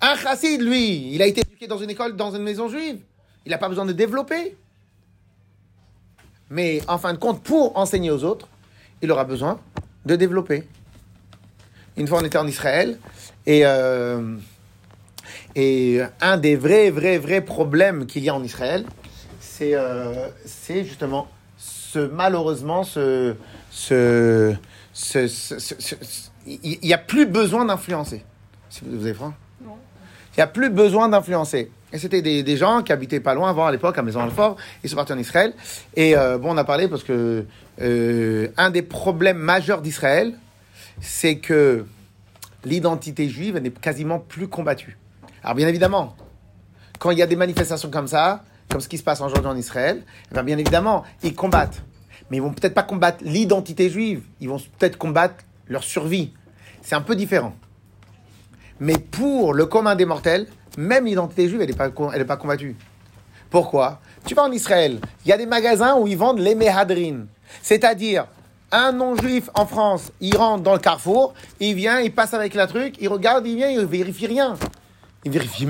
un chassid, lui, il a été éduqué dans une école, dans une maison juive. Il n'a pas besoin de développer. Mais en fin de compte, pour enseigner aux autres, il aura besoin de développer. Une fois, on était en Israël. Et, euh, et un des vrais, vrais, vrais problèmes qu'il y a en Israël, c'est euh, justement ce, malheureusement, ce, ce, ce, ce- il n'y a plus besoin d'influencer. Si vous vous avez franc Non. Il n'y a plus besoin d'influencer. Et c'était des, des gens qui habitaient pas loin avant, à l'époque, à Maison-Alfort. Ils sont partis en Israël. Et euh, bon, on a parlé parce que euh, un des problèmes majeurs d'Israël, c'est que l'identité juive n'est quasiment plus combattue. Alors bien évidemment, quand il y a des manifestations comme ça, comme ce qui se passe aujourd'hui en Israël, eh ben, bien évidemment, ils combattent. Mais ils vont peut-être pas combattre l'identité juive, ils vont peut-être combattre leur survie. C'est un peu différent. Mais pour le commun des mortels, même l'identité juive, elle n'est pas, est pas combattue. Pourquoi? Tu vas en Israël, il y a des magasins où ils vendent les mehadrin. C'est-à-dire, un non-juif en France, il rentre dans le carrefour, il vient, il passe avec la truc, il regarde, il vient, il vérifie rien. Il vérifie.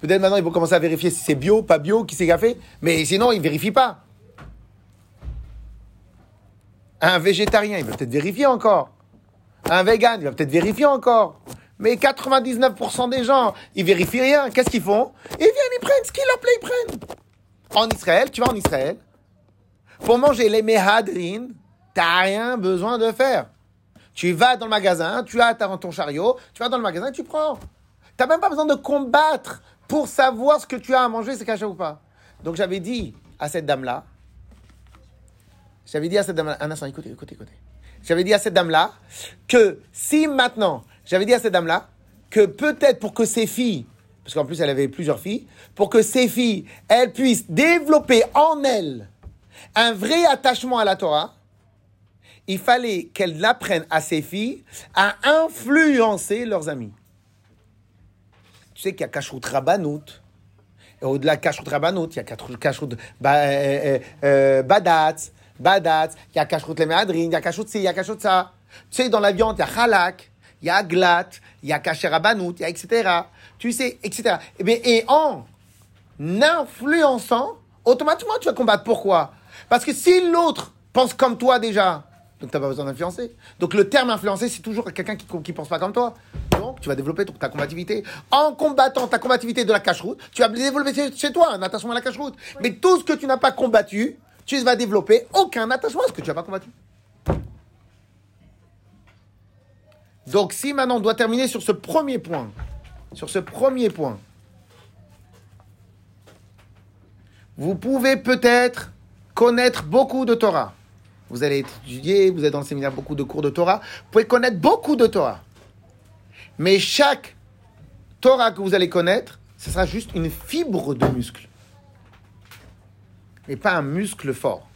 Peut-être maintenant, ils vont commencer à vérifier si c'est bio, pas bio, qui s'est gaffé. Mais sinon, il vérifie pas. Un végétarien, il va peut-être vérifier encore. Un vegan, il va peut-être vérifier encore. Mais 99% des gens, ils vérifient rien. Qu'est-ce qu'ils font? Ils viennent, ils prennent ce qu'il leur plaît, ils prennent. En Israël, tu vas en Israël, pour manger les mehadrin, t'as rien besoin de faire. Tu vas dans le magasin, tu as ton chariot, tu vas dans le magasin, tu prends. T'as même pas besoin de combattre pour savoir ce que tu as à manger, c'est caché ou pas. Donc j'avais dit à cette dame-là, j'avais dit à cette dame-là, un instant, écoutez, écoutez, écoutez. J'avais dit à cette dame-là que si maintenant, j'avais dit à cette dame-là que peut-être pour que ses filles, parce qu'en plus elle avait plusieurs filles, pour que ses filles, elles puissent développer en elles un vrai attachement à la Torah, il fallait qu'elles apprennent à ses filles à influencer leurs amis. Tu sais qu'il y a Kashrut Rabbanout. Et au-delà de Kashrut Rabbanout, il y a Kashrut euh, euh, euh, Badatz, Badatz, il y a Kashrut Lemehadrin, il y a Kashrut ci, il y a Kashrut ça. Tu sais, dans la viande, il y a Halak, il y a Glat, il y a Kasher il y a etc. Tu sais, etc. Et, bien, et en influençant, automatiquement, tu vas combattre. Pourquoi? Parce que si l'autre pense comme toi déjà, donc tu n'as pas besoin d'influencer. Donc le terme influencer, c'est toujours quelqu'un qui ne pense pas comme toi. Donc tu vas développer ta combativité. En combattant ta combativité de la cache-route, tu vas développer chez, chez toi un attachement à la cache-route. Mais tout ce que tu n'as pas combattu, tu vas développer aucun attachement à ce que tu n'as pas combattu. Donc si maintenant on doit terminer sur ce premier point, sur ce premier point, vous pouvez peut-être connaître beaucoup de Torah. Vous allez étudier, vous êtes dans le séminaire, beaucoup de cours de Torah. Vous pouvez connaître beaucoup de Torah. Mais chaque Torah que vous allez connaître, ce sera juste une fibre de muscle. Mais pas un muscle fort.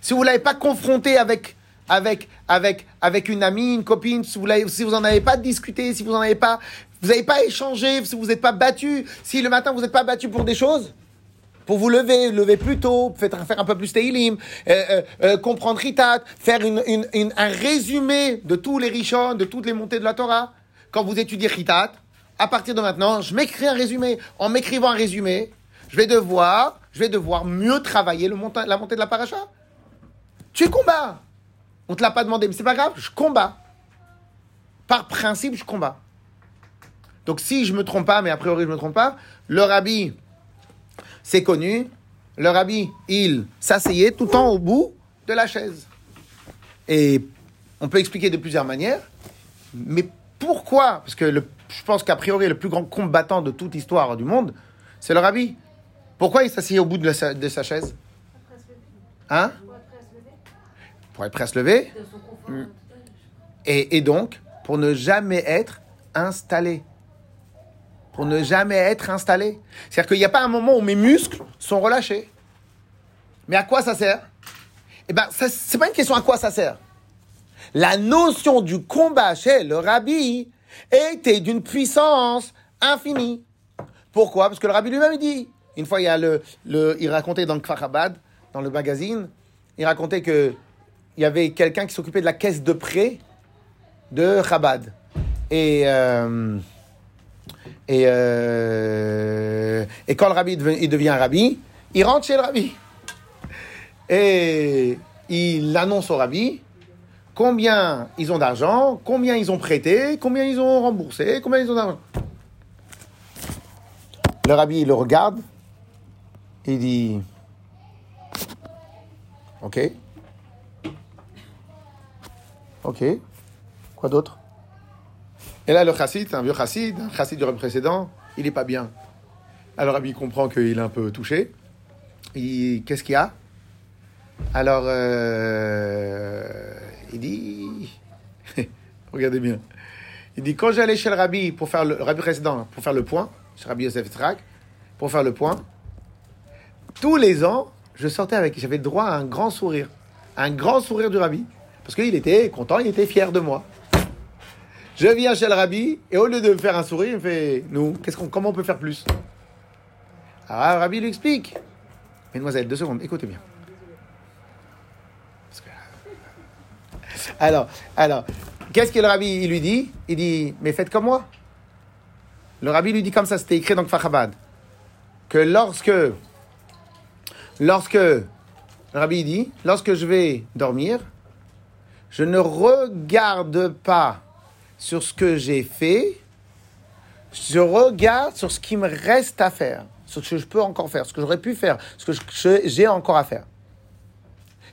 Si vous ne l'avez pas confronté avec, avec, avec, avec une amie, une copine, si vous l'avez- si vous n'en avez pas discuté, si vous n'en avez pas, vous n'avez pas échangé, si vous n'êtes pas battu, si le matin vous n'êtes pas battu pour des choses, pour vous lever, lever plus tôt, faire, un peu plus Teilim, euh, euh, euh, comprendre Ritat, faire un résumé de tous les Rishon, de toutes les montées de la Torah. Quand vous étudiez Ritat, à partir de maintenant, je m'écris un résumé. En m'écrivant un résumé, je vais devoir, mieux travailler la montée de la paracha. Tu combats. On te l'a pas demandé, mais c'est pas grave, je combats. Par principe, je combats. Donc si je me trompe pas, mais a priori je me trompe pas, le rabbi, c'est connu, le rabbi, il s'asseyait tout le temps au bout de la chaise. Et on peut expliquer de plusieurs manières, mais pourquoi? Parce que je pense qu'a priori, le plus grand combattant de toute histoire du monde, c'est le rabbi. Pourquoi il s'asseyait au bout de, sa, de sa chaise? Hein? Pour être prêt à se lever. Confort. Et, et donc, pour ne jamais être installé. Pour ne jamais être installé. C'est-à-dire qu'il n'y a pas un moment où mes muscles sont relâchés. Mais à quoi ça sert? Eh bien, c'est pas une question à quoi ça sert. La notion du combat chez le rabbi était d'une puissance infinie. Pourquoi? Parce que le rabbi lui-même dit. Une fois, il, racontait dans le dans le magazine, il racontait que il y avait quelqu'un qui s'occupait de la caisse de prêt de Chabad. Et, euh, euh, quand le rabbi deven- il devient rabbi, il rentre chez le rabbi. Et il annonce au rabbi combien ils ont d'argent, combien ils ont prêté, combien ils ont remboursé, combien ils ont d'argent. Le rabbi le regarde, il dit Ok. Ok. Quoi d'autre? Et là, le chassid, un vieux chassid, un chassid du rabbi précédent, il n'est pas bien. Alors, rabbi comprend qu'il est un peu touché. Il- Qu'est-ce qu'il y a? Alors, euh, il dit, regardez bien, il dit, quand j'allais chez le rabbi pour faire le, rabbi précédent, pour faire le point, chez rabbi Yosef Tzrak, pour faire le point, tous les ans, je sortais avec, j'avais droit à un grand sourire, un grand sourire du rabbi, parce qu'il était content, il était fier de moi. Je viens chez le rabbi, et au lieu de me faire un sourire, il me fait, nous, qu'est-ce qu'on, comment on peut faire plus? Alors, le rabbi lui explique, Mesdemoiselles, deux secondes, écoutez bien. Que- Alors, alors, qu'est-ce que le rabbi lui dit? Il dit, mais faites comme moi. Le rabbi lui dit comme ça, c'était écrit dans le que lorsque, lorsque, rabbi dit, lorsque je vais dormir, je ne regarde pas sur ce que j'ai fait, je regarde sur ce qui me reste à faire, sur ce que je peux encore faire, ce que j'aurais pu faire, ce que j'ai encore à faire.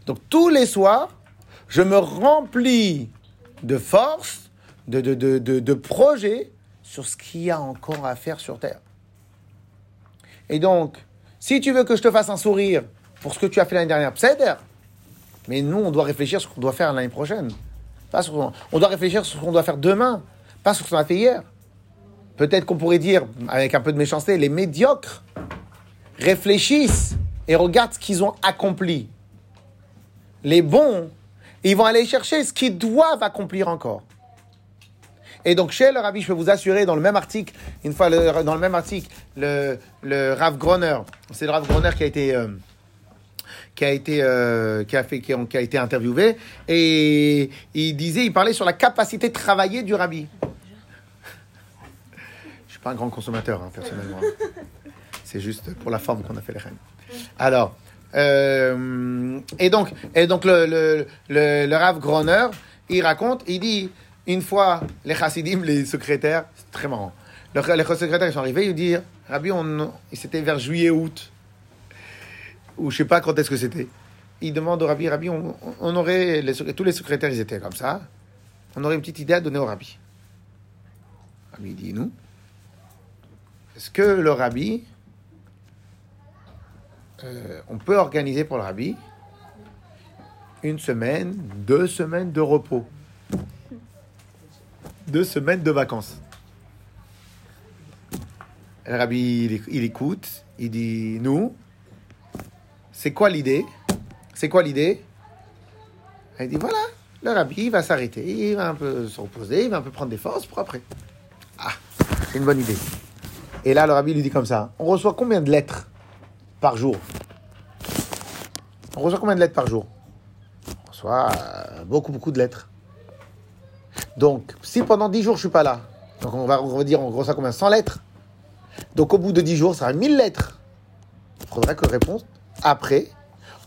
Donc tous les soirs, je me remplis de force, de, de, de, de, de projets sur ce qu'il y a encore à faire sur Terre. Et donc, si tu veux que je te fasse un sourire pour ce que tu as fait l'année dernière, c'est Mais nous, on doit réfléchir sur ce qu'on doit faire l'année prochaine. Pas on doit réfléchir sur ce qu'on doit faire demain, pas sur ce qu'on a fait hier. Peut-être qu'on pourrait dire, avec un peu de méchanceté, les médiocres réfléchissent et regardent ce qu'ils ont accompli. Les bons, ils vont aller chercher ce qu'ils doivent accomplir encore. Et donc, chez le Rabbi, je peux vous assurer, dans le même article, une fois le- dans le même article, le, le Rav Groner, c'est le Rav Groner qui a été, euh, qui a été, euh, qui a fait, qui a, été interviewé, et il disait, il parlait sur la capacité de travailler du Rabbi. Je suis pas un grand consommateur, hein, personnellement. C'est juste pour la forme qu'on a fait les reines. Alors, euh, et donc, et donc le, le, le, le Rav Groner, il raconte, il dit, une fois, les chassidim, les secrétaires, c'est très marrant. Le- les secrétaires, ils sont arrivés, ils disent, Rabbi, on, c'était vers juillet-août, ou je sais pas quand est-ce que c'était. Il demande au Rabbi, Rabbi, on, aurait, tous les secrétaires, ils étaient comme ça, on aurait une petite idée à donner au Rabbi. Rabbi dit, nous, est-ce que le Rabbi, euh, on peut organiser pour le Rabbi une semaine, deux semaines de repos? Deux semaines de vacances. Le Rabbi, il, écoute, il dit, nous, c'est quoi l'idée? C'est quoi l'idée? Il dit, voilà, le Rabbi va s'arrêter, il va un peu se reposer, il va un peu prendre des forces pour après. Ah, c'est une bonne idée. Et là, le Rabbi lui dit comme ça, on reçoit combien de lettres par jour? On reçoit combien de lettres par jour? On reçoit euh, beaucoup, beaucoup de lettres. Donc, si pendant 10 jours je suis pas là, donc on va, on va dire on reçoit combien? 100 lettres. Donc au bout de 10 jours, ça va 1000 lettres. Il faudra que réponse après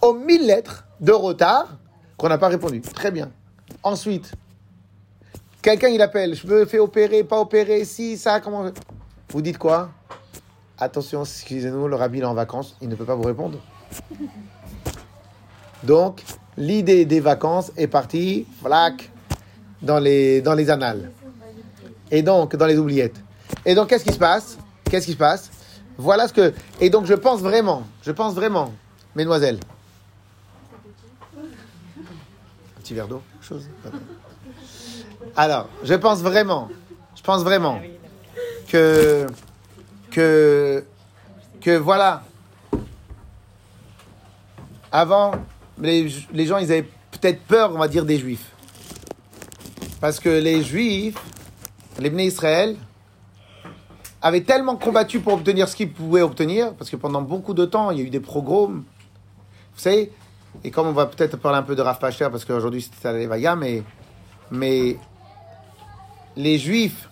aux 1000 lettres de retard qu'on n'a pas répondu. Très bien. Ensuite, quelqu'un il appelle, je me fais opérer, pas opérer, si, ça, comment Vous dites quoi? Attention, excusez-nous, le rabbi est en vacances, il ne peut pas vous répondre. Donc, l'idée des vacances est partie, flac, dans les, dans les annales. Et donc, dans les oubliettes. Et donc, qu'est-ce qui se passe? Qu'est-ce qui se passe? Voilà ce que... Et donc, je pense vraiment, je pense vraiment, mesdemoiselles. Un petit verre d'eau, chose? Alors, je pense vraiment, je pense vraiment que... Que... Que voilà. Avant, les, les gens, ils avaient peut-être peur, on va dire, des juifs. Parce que les Juifs, les Bnei Israël, avaient tellement combattu pour obtenir ce qu'ils pouvaient obtenir, parce que pendant beaucoup de temps, il y a eu des pogroms. Vous savez, et comme on va peut-être parler un peu de Rav Pacher, parce qu'aujourd'hui c'était à l'Evaya, mais, mais les Juifs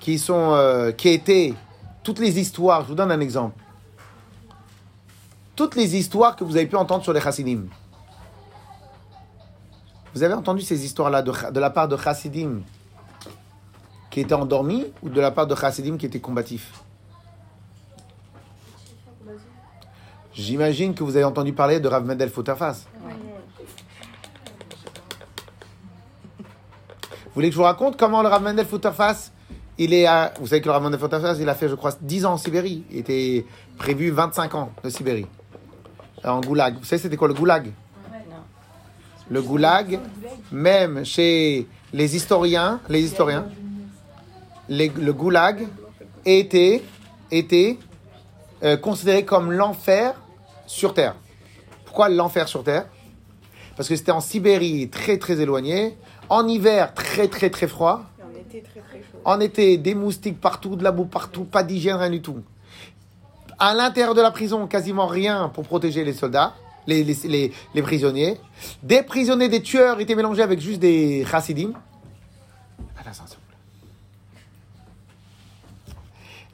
qui sont, euh, qui étaient, toutes les histoires, je vous donne un exemple. Toutes les histoires que vous avez pu entendre sur les Chassidim. Vous avez entendu ces histoires-là de, la part de Chassidim qui étaient endormis ou de la part de Chassidim qui étaient combatifs? J'imagine que vous avez entendu parler de Rav Mendel Fotafas. Vous voulez que je vous raconte comment le Rav Mendel Fotafas, il est vous savez que le Rav Mendel Fotafas, il a fait, je crois, 10 ans en Sibérie. Il était prévu 25 ans de Sibérie. En goulag. Vous savez, c'était quoi le goulag? Le goulag, même chez les historiens, les le goulag était, était euh, considéré comme l'enfer sur Terre. Pourquoi l'enfer sur Terre? Parce que c'était en Sibérie, très très éloigné. En hiver, très très très froid. En été, des moustiques partout, de la boue partout, pas d'hygiène, rien du tout. À l'intérieur de la prison, quasiment rien pour protéger les soldats, les, les, les, prisonniers. Des prisonniers, des tueurs étaient mélangés avec juste des chassidim.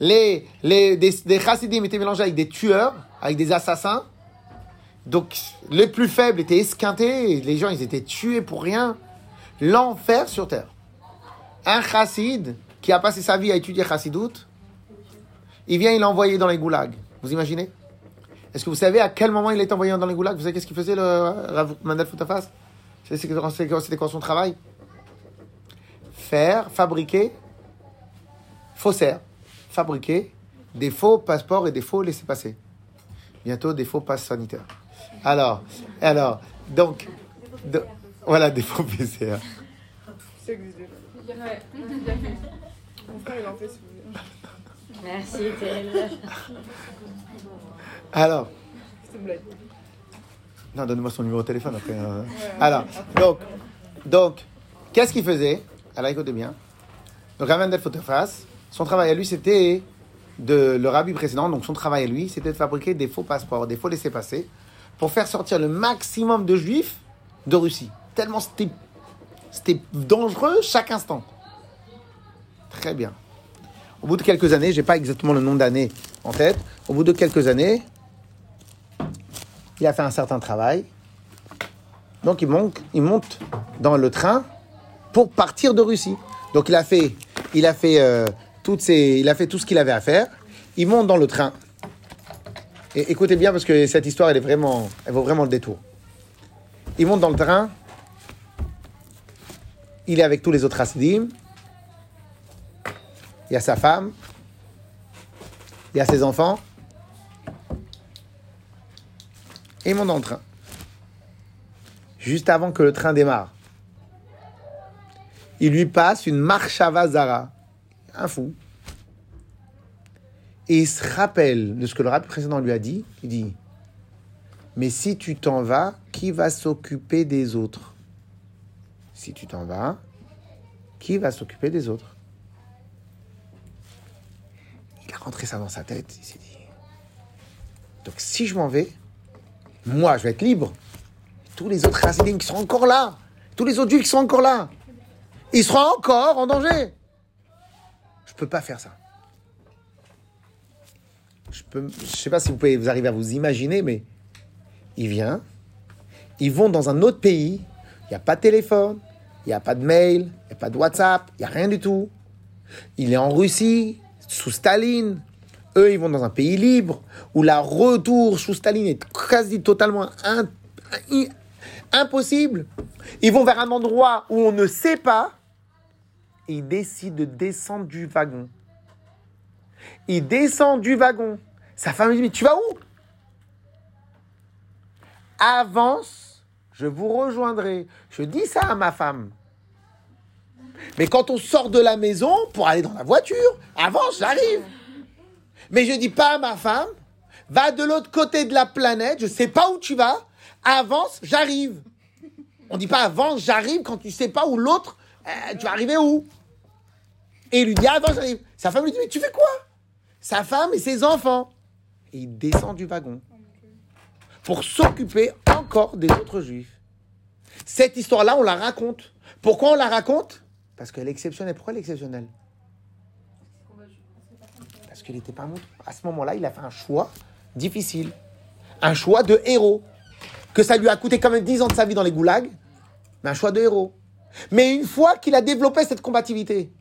Les, les, des, chassidim étaient mélangés avec des tueurs, avec des assassins. Donc, les plus faibles étaient esquintés, les gens, ils étaient tués pour rien. L'enfer sur terre un chassid qui a passé sa vie à étudier chassidout, il vient, il envoyé dans les goulags. Vous imaginez? Est-ce que vous savez à quel moment il est envoyé dans les goulags? Vous savez qu'est-ce qu'il faisait, le Rav Mandel Foutafas C'était quoi son travail? Faire, fabriquer, faussaire, fabriquer des faux passeports et des faux laissés-passer. Bientôt, des faux passes sanitaires. Alors, alors, donc, de- voilà, des faux PCR. Ça existe déjà. Ouais. Mon frère, il en fait si vous voulez. Merci, Tel. Alors. Non, donne-moi son numéro de téléphone après. euh. Alors, donc, donc qu'est-ce qu'il faisait? Alors, écoutez bien. Donc, Mendel Fotefas, son travail à lui, c'était de le rabbi précédent, donc son travail à lui, c'était de fabriquer des faux passeports, des faux laissés-passer, pour faire sortir le maximum de juifs de Russie. Tellement c'était, c'était dangereux chaque instant. Très bien. Au bout de quelques années, j'ai pas exactement le nombre d'années en tête, au bout de quelques années, il a fait un certain travail. Donc il monte, il monte dans le train pour partir de Russie. Donc il a fait, il a fait, euh, toutes ses, il a fait tout ce qu'il avait à faire. Il monte dans le train. Et écoutez bien parce que cette histoire, elle est vraiment, elle vaut vraiment le détour. Il monte dans le train. Il est avec tous les autres Hasidim. Il y a sa femme. Il y a ses enfants. Et il monte train. Juste avant que le train démarre. Il lui passe une marchava zara. Un fou. Et il se rappelle de ce que le rabbi précédent lui a dit. Il dit Mais si tu t'en vas, qui va s'occuper des autres? Si tu t'en vas, qui va s'occuper des autres? Il a rentré ça dans sa tête. Il s'est dit Donc si je m'en vais, moi, je vais être libre. Tous les autres Hasidim qui sont encore là, tous les autres Juifs qui sont encore là, ils seront encore en danger. Je peux pas faire ça. Je peux, je sais pas si vous pouvez vous arriver à vous imaginer, mais il vient, ils vont dans un autre pays, il n'y a pas de téléphone, il n'y a pas de mail, il n'y a pas de WhatsApp, il n'y a rien du tout. Il est en Russie, sous Staline. Eux, ils vont dans un pays libre, où la retour sous Staline est quasi totalement impossible. Ils vont vers un endroit où on ne sait pas, ils décident de descendre du wagon. Il descend du wagon. Sa femme lui dit, mais tu vas où? Avance, je vous rejoindrai. Je dis ça à ma femme. Mais quand on sort de la maison pour aller dans la voiture, avance, j'arrive. Mais je dis pas à ma femme, va de l'autre côté de la planète, je sais pas où tu vas, avance, j'arrive. On dit pas avance, j'arrive quand tu sais pas où l'autre, euh, tu vas arriver où Et il lui dit avance, j'arrive. Sa femme lui dit mais tu fais quoi? Sa femme et ses enfants. Et il descend du wagon pour s'occuper encore des autres juifs. Cette histoire-là, on la raconte. Pourquoi on la raconte? Parce qu'elle est exceptionnelle. Pourquoi elle est exceptionnelle? Qu'il n'était pas mouton. À ce moment-là, il a fait un choix difficile. Un choix de héros. Que ça lui a coûté quand même 10 ans de sa vie dans les goulags. mais un choix de héros. Mais une fois qu'il a développé cette combativité,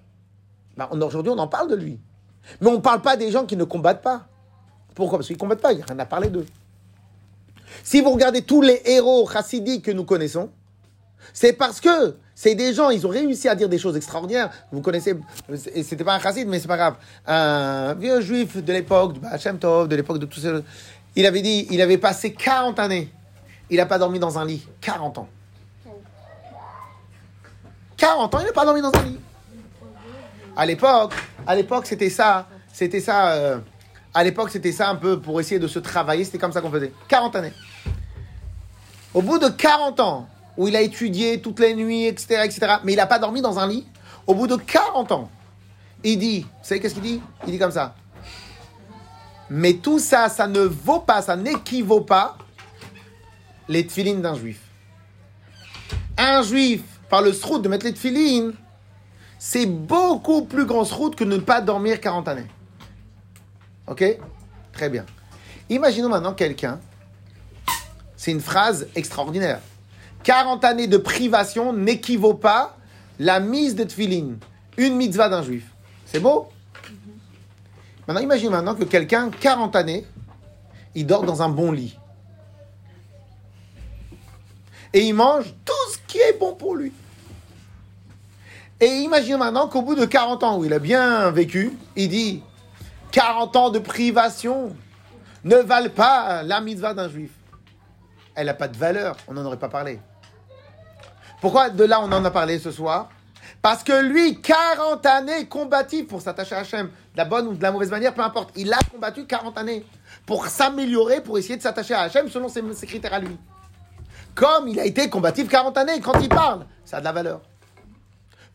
bah, aujourd'hui on en parle de lui. Mais on ne parle pas des gens qui ne combattent pas. Pourquoi? Parce qu'ils ne combattent pas, il n'y a rien à parler d'eux. Si vous regardez tous les héros chassidiques que nous connaissons, c'est parce que c'est des gens, ils ont réussi à dire des choses extraordinaires. Vous connaissez, c'était pas un chassid, mais c'est pas grave. Un vieux juif de l'époque, du Baal Shem Tov, de l'époque de tous ces. Il avait dit, il avait passé 40 années. Il n'a pas dormi dans un lit. 40 ans. 40 ans, il n'a pas dormi dans un lit. À l'époque, à l'époque, c'était ça. C'était ça. euh, à l'époque, c'était ça un peu pour essayer de se travailler. C'était comme ça qu'on faisait. 40 années. Au bout de 40 ans, où il a étudié toutes les nuits, etc., etc., mais il n'a pas dormi dans un lit, au bout de 40 ans, il dit, vous savez qu'est-ce qu'il dit? Il dit comme ça. Mais tout ça, ça ne vaut pas, ça n'équivaut pas les tefilines d'un juif. Un juif, par le srout de mettre les tefilines, c'est beaucoup plus grand srout que ne pas dormir 40 années. Ok? Très bien. Imaginons maintenant quelqu'un, c'est une phrase extraordinaire. 40 années de privation n'équivaut pas la mise de tefilin, une mitzvah d'un juif. C'est beau? Maintenant, imagine maintenant que quelqu'un, 40 années, il dort dans un bon lit. Et il mange tout ce qui est bon pour lui. Et imagine maintenant qu'au bout de 40 ans où il a bien vécu, il dit 40 ans de privation ne valent pas la mitzvah d'un juif. Elle n'a pas de valeur, on n'en aurait pas parlé. Pourquoi de là on en a parlé ce soir? Parce que lui, 40 années combatif pour s'attacher à Hachem, de la bonne ou de la mauvaise manière, peu importe. Il a combattu 40 années pour s'améliorer, pour essayer de s'attacher à Hachem selon ses, ses critères à lui. Comme il a été combatif 40 années, quand il parle, ça a de la valeur.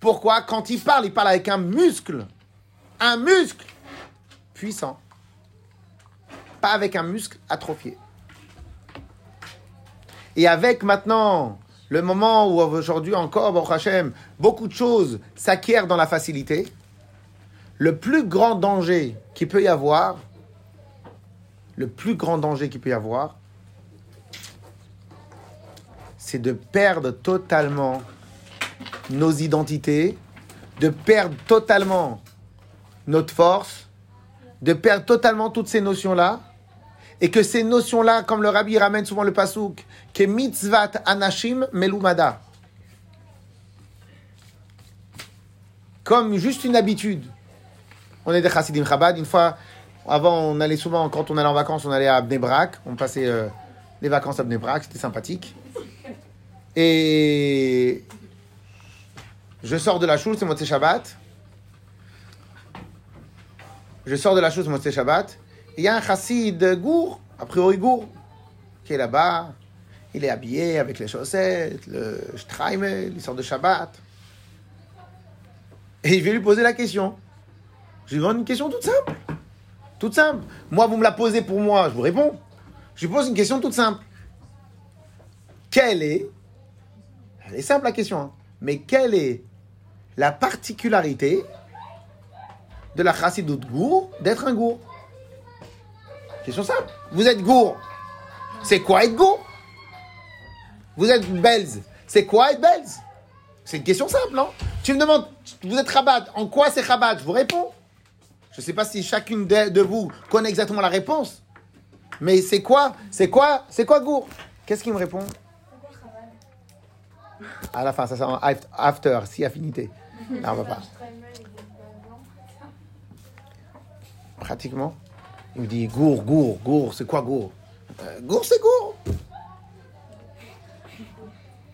Pourquoi? Quand il parle, il parle avec un muscle. Un muscle puissant. Pas avec un muscle atrophié. Et avec maintenant le moment où aujourd'hui encore, Baruch Hashem, beaucoup de choses s'acquièrent dans la facilité, le plus grand danger qu'il peut y avoir, le plus grand danger peut y avoir, c'est de perdre totalement nos identités, de perdre totalement notre force, de perdre totalement toutes ces notions-là, et que ces notions-là, comme le rabbi ramène souvent le pasouk, que mitzvat anashim melumada. Comme juste une habitude. On est des chassidim chabad. Une fois, avant, on allait souvent, quand on allait en vacances, on allait à Bnei Brak. On passait euh, les vacances à Bnei Brak. C'était sympathique. Et je sors de la choule, c'est Motzei Shabbat. Je sors de la choule, c'est Motzei Shabbat. Il y a un chassid gour, a priori gour, qui est là-bas. Il est habillé avec les chaussettes, le shtreimel, il sort de Shabbat. Et je vais lui poser la question. Je lui demande une question toute simple. Toute simple. Moi, vous me la posez pour moi, je vous réponds. Je lui pose une question toute simple. Quelle est, elle est simple la question, hein, mais quelle est la particularité de la chassidoute gour d'être un gour? Question simple. Vous êtes gour. C'est quoi être gour? Vous êtes belze. C'est quoi être belze C'est une question simple, non? Tu me demandes, vous êtes rabat. En quoi c'est rabat? Je vous réponds. Je ne sais pas si chacune de, vous connaît exactement la réponse. Mais c'est quoi C'est quoi C'est quoi gour? Qu'est-ce qu'il me répond? À la fin, ça en after, si affinité. Non, on va pas. Pratiquement. Il me dit gour, gour, gour, c'est quoi gour? Euh, Gour, c'est gour.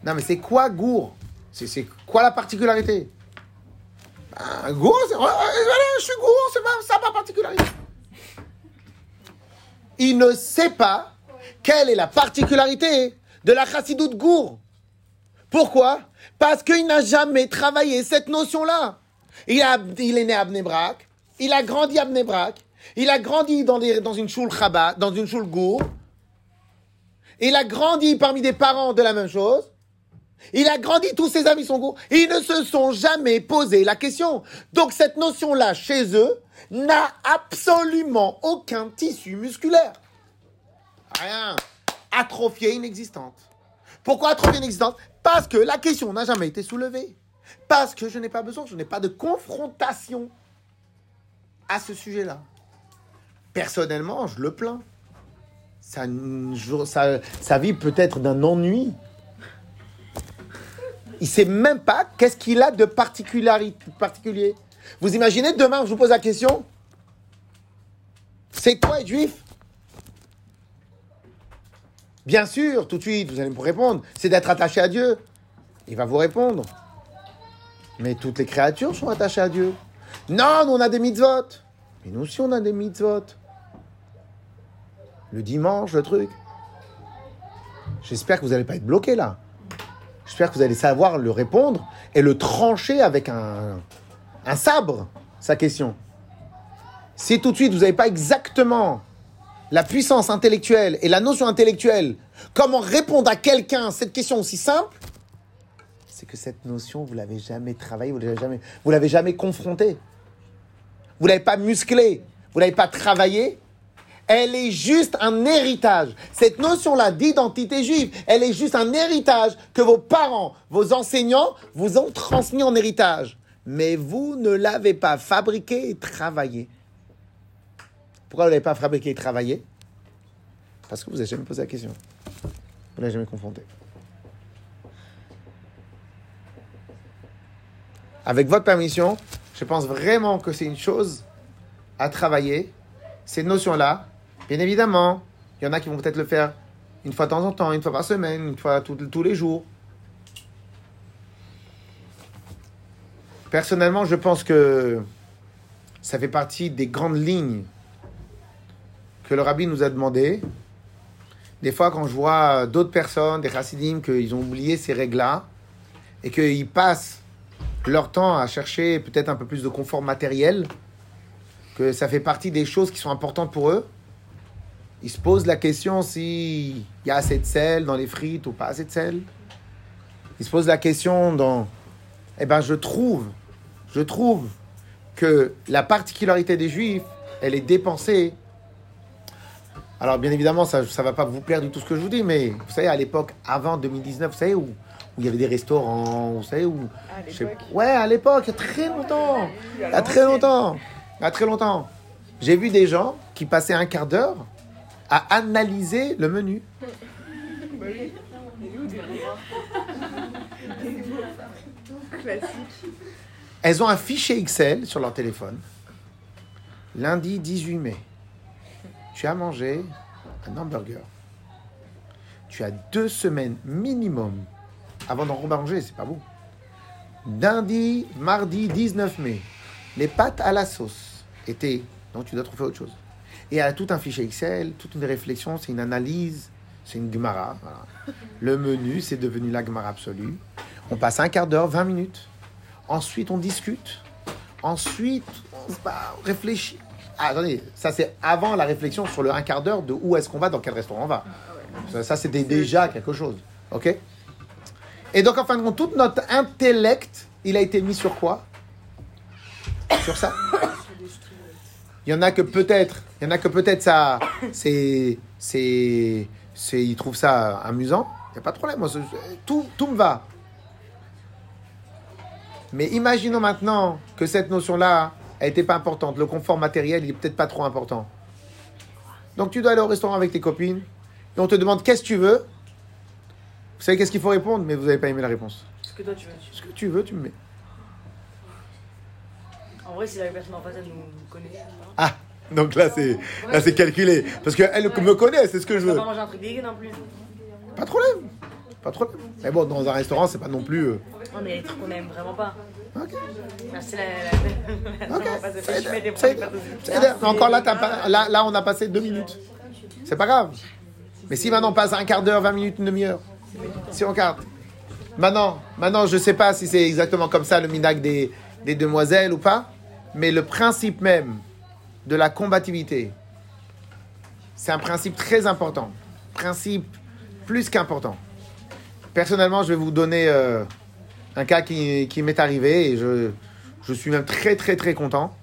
Non, mais c'est quoi gour? C'est quoi la particularité? Ben, Gour, c'est. ouais, ouais, voilà, je suis gour, c'est ça ma particularité. Il ne sait pas quelle est la particularité de la chassidoute gour. Pourquoi? Parce qu'il n'a jamais travaillé cette notion-là. Il, a- il est né à Bnebrak, il a grandi à Bnebrak, il a grandi dans, des- dans une choule Chabad, dans une choule gour. Il a grandi parmi des parents de la même chose. Il a grandi, tous ses amis sont gourds. Ils ne se sont jamais posé la question. Donc cette notion-là, chez eux, n'a absolument aucun tissu musculaire. Rien. Atrophiée inexistante. Pourquoi atrophiée inexistante? Parce que la question n'a jamais été soulevée. Parce que je n'ai pas besoin, je n'ai pas de confrontation à ce sujet-là. Personnellement, je le plains. Ça, ça vit peut-être d'un ennui. Il sait même pas qu'est-ce qu'il a de particulier. Vous imaginez demain, je vous pose la question C'est toi être juif? Bien sûr, tout de suite, vous allez me répondre, c'est d'être attaché à Dieu. Il va vous répondre. Mais toutes les créatures sont attachées à Dieu. Non, nous on a des mitzvot. Mais nous aussi on a des mitzvot. Le dimanche, le truc. J'espère que vous n'allez pas être bloqué là. J'espère que vous allez savoir le répondre et le trancher avec un, un sabre, sa question. Si tout de suite vous n'avez pas exactement la puissance intellectuelle et la notion intellectuelle, comment répondre à quelqu'un cette question aussi simple, c'est que cette notion, vous l'avez jamais travaillée, vous l'avez jamais, vous l'avez jamais confrontée. Vous l'avez pas musclée, vous l'avez pas travaillée. Elle est juste un héritage. Cette notion-là d'identité juive, elle est juste un héritage que vos parents, vos enseignants vous ont transmis en héritage. Mais vous ne l'avez pas fabriqué et travaillé. Pourquoi vous ne l'avez pas fabriqué et travaillé? Parce que vous n'avez jamais posé la question. Vous ne l'avez jamais confronté. Avec votre permission, je pense vraiment que c'est une chose à travailler, ces notions-là. Bien évidemment, il y en a qui vont peut-être le faire une fois de temps en temps, une fois par semaine, une fois tous les jours. Personnellement, je pense que ça fait partie des grandes lignes que le rabbi nous a demandé. Des fois, quand je vois d'autres personnes, des chassidim, qu'ils ont oublié ces règles-là et qu'ils passent leur temps à chercher peut-être un peu plus de confort matériel, que ça fait partie des choses qui sont importantes pour eux, ils se posent la question s'il y a assez de sel dans les frites ou pas assez de sel. Ils se posent la question dans... Eh bien, je trouve, je trouve que la particularité des Juifs, elle est dépensée alors, bien évidemment, ça ne va pas vous plaire du tout ce que je vous dis, mais vous savez, à l'époque, avant 2019, vous savez, où, où il y avait des restaurants, vous savez, où. À je sais- l'époque. Ouais, à l'époque, il y a très longtemps. Il y a très longtemps. Il y a très longtemps. J'ai vu des gens qui passaient un quart d'heure à analyser le menu. Elles ont un fichier Excel sur leur téléphone. Lundi 18 mai. Tu as mangé un hamburger. Tu as deux semaines minimum avant d'en manger, c'est pas vous. Lundi, mardi 19 mai. Les pâtes à la sauce étaient. Donc tu dois trouver autre chose. Et elle a tout un fichier Excel, toute une réflexion, c'est une analyse, c'est une Gemara. voilà. Le menu, c'est devenu la Gemara absolue. On passe un quart d'heure, 20 minutes. Ensuite, on discute. Ensuite, on réfléchit. Ah, attendez, ça c'est avant la réflexion sur le un quart d'heure de où est-ce qu'on va, dans quel restaurant on va. Ça, ça, c'était déjà quelque chose. OK? Et donc, en fin de compte, tout notre intellect, il a été mis sur quoi? Sur ça. Il y en a que peut-être, il y en a que peut-être ça, c'est, c'est, c'est, ils trouvent ça amusant. Il n'y a pas de problème. Moi, tout, tout me va. Mais imaginons maintenant que cette notion-là, elle n'était pas importante. Le confort matériel, il est peut-être pas trop important. Donc tu dois aller au restaurant avec tes copines et on te demande qu'est-ce que tu veux. Vous savez qu'est-ce qu'il faut répondre, mais vous n'avez pas aimé la réponse. Ce que toi tu veux. Ce que tu veux, tu me mets. En vrai, si la personne en face elle nous connaît, Ah, donc là c'est là c'est calculé parce qu'elle me connaît, c'est ce que je veux. pas manger un truc dégueu non plus. Pas de problème, pas de problème. Mais bon, dans un restaurant, c'est pas non plus. euh, Non, mais il y a des trucs qu'on aime vraiment pas. Ok. Ah, C'est la. la, Ok, ça aide. Encore là, t'as pas- là, là, on a passé deux minutes. C'est pas grave. Mais si maintenant on passe un quart d'heure, 20 minutes, une demi-heure, si on carte. Maintenant, maintenant, je sais pas si c'est exactement comme ça le minac des, des demoiselles ou pas, mais le principe même de la combativité, c'est un principe très important. Principe plus qu'important. Personnellement, je vais vous donner euh, un cas qui, m'est arrivé et je, je suis même très très très content.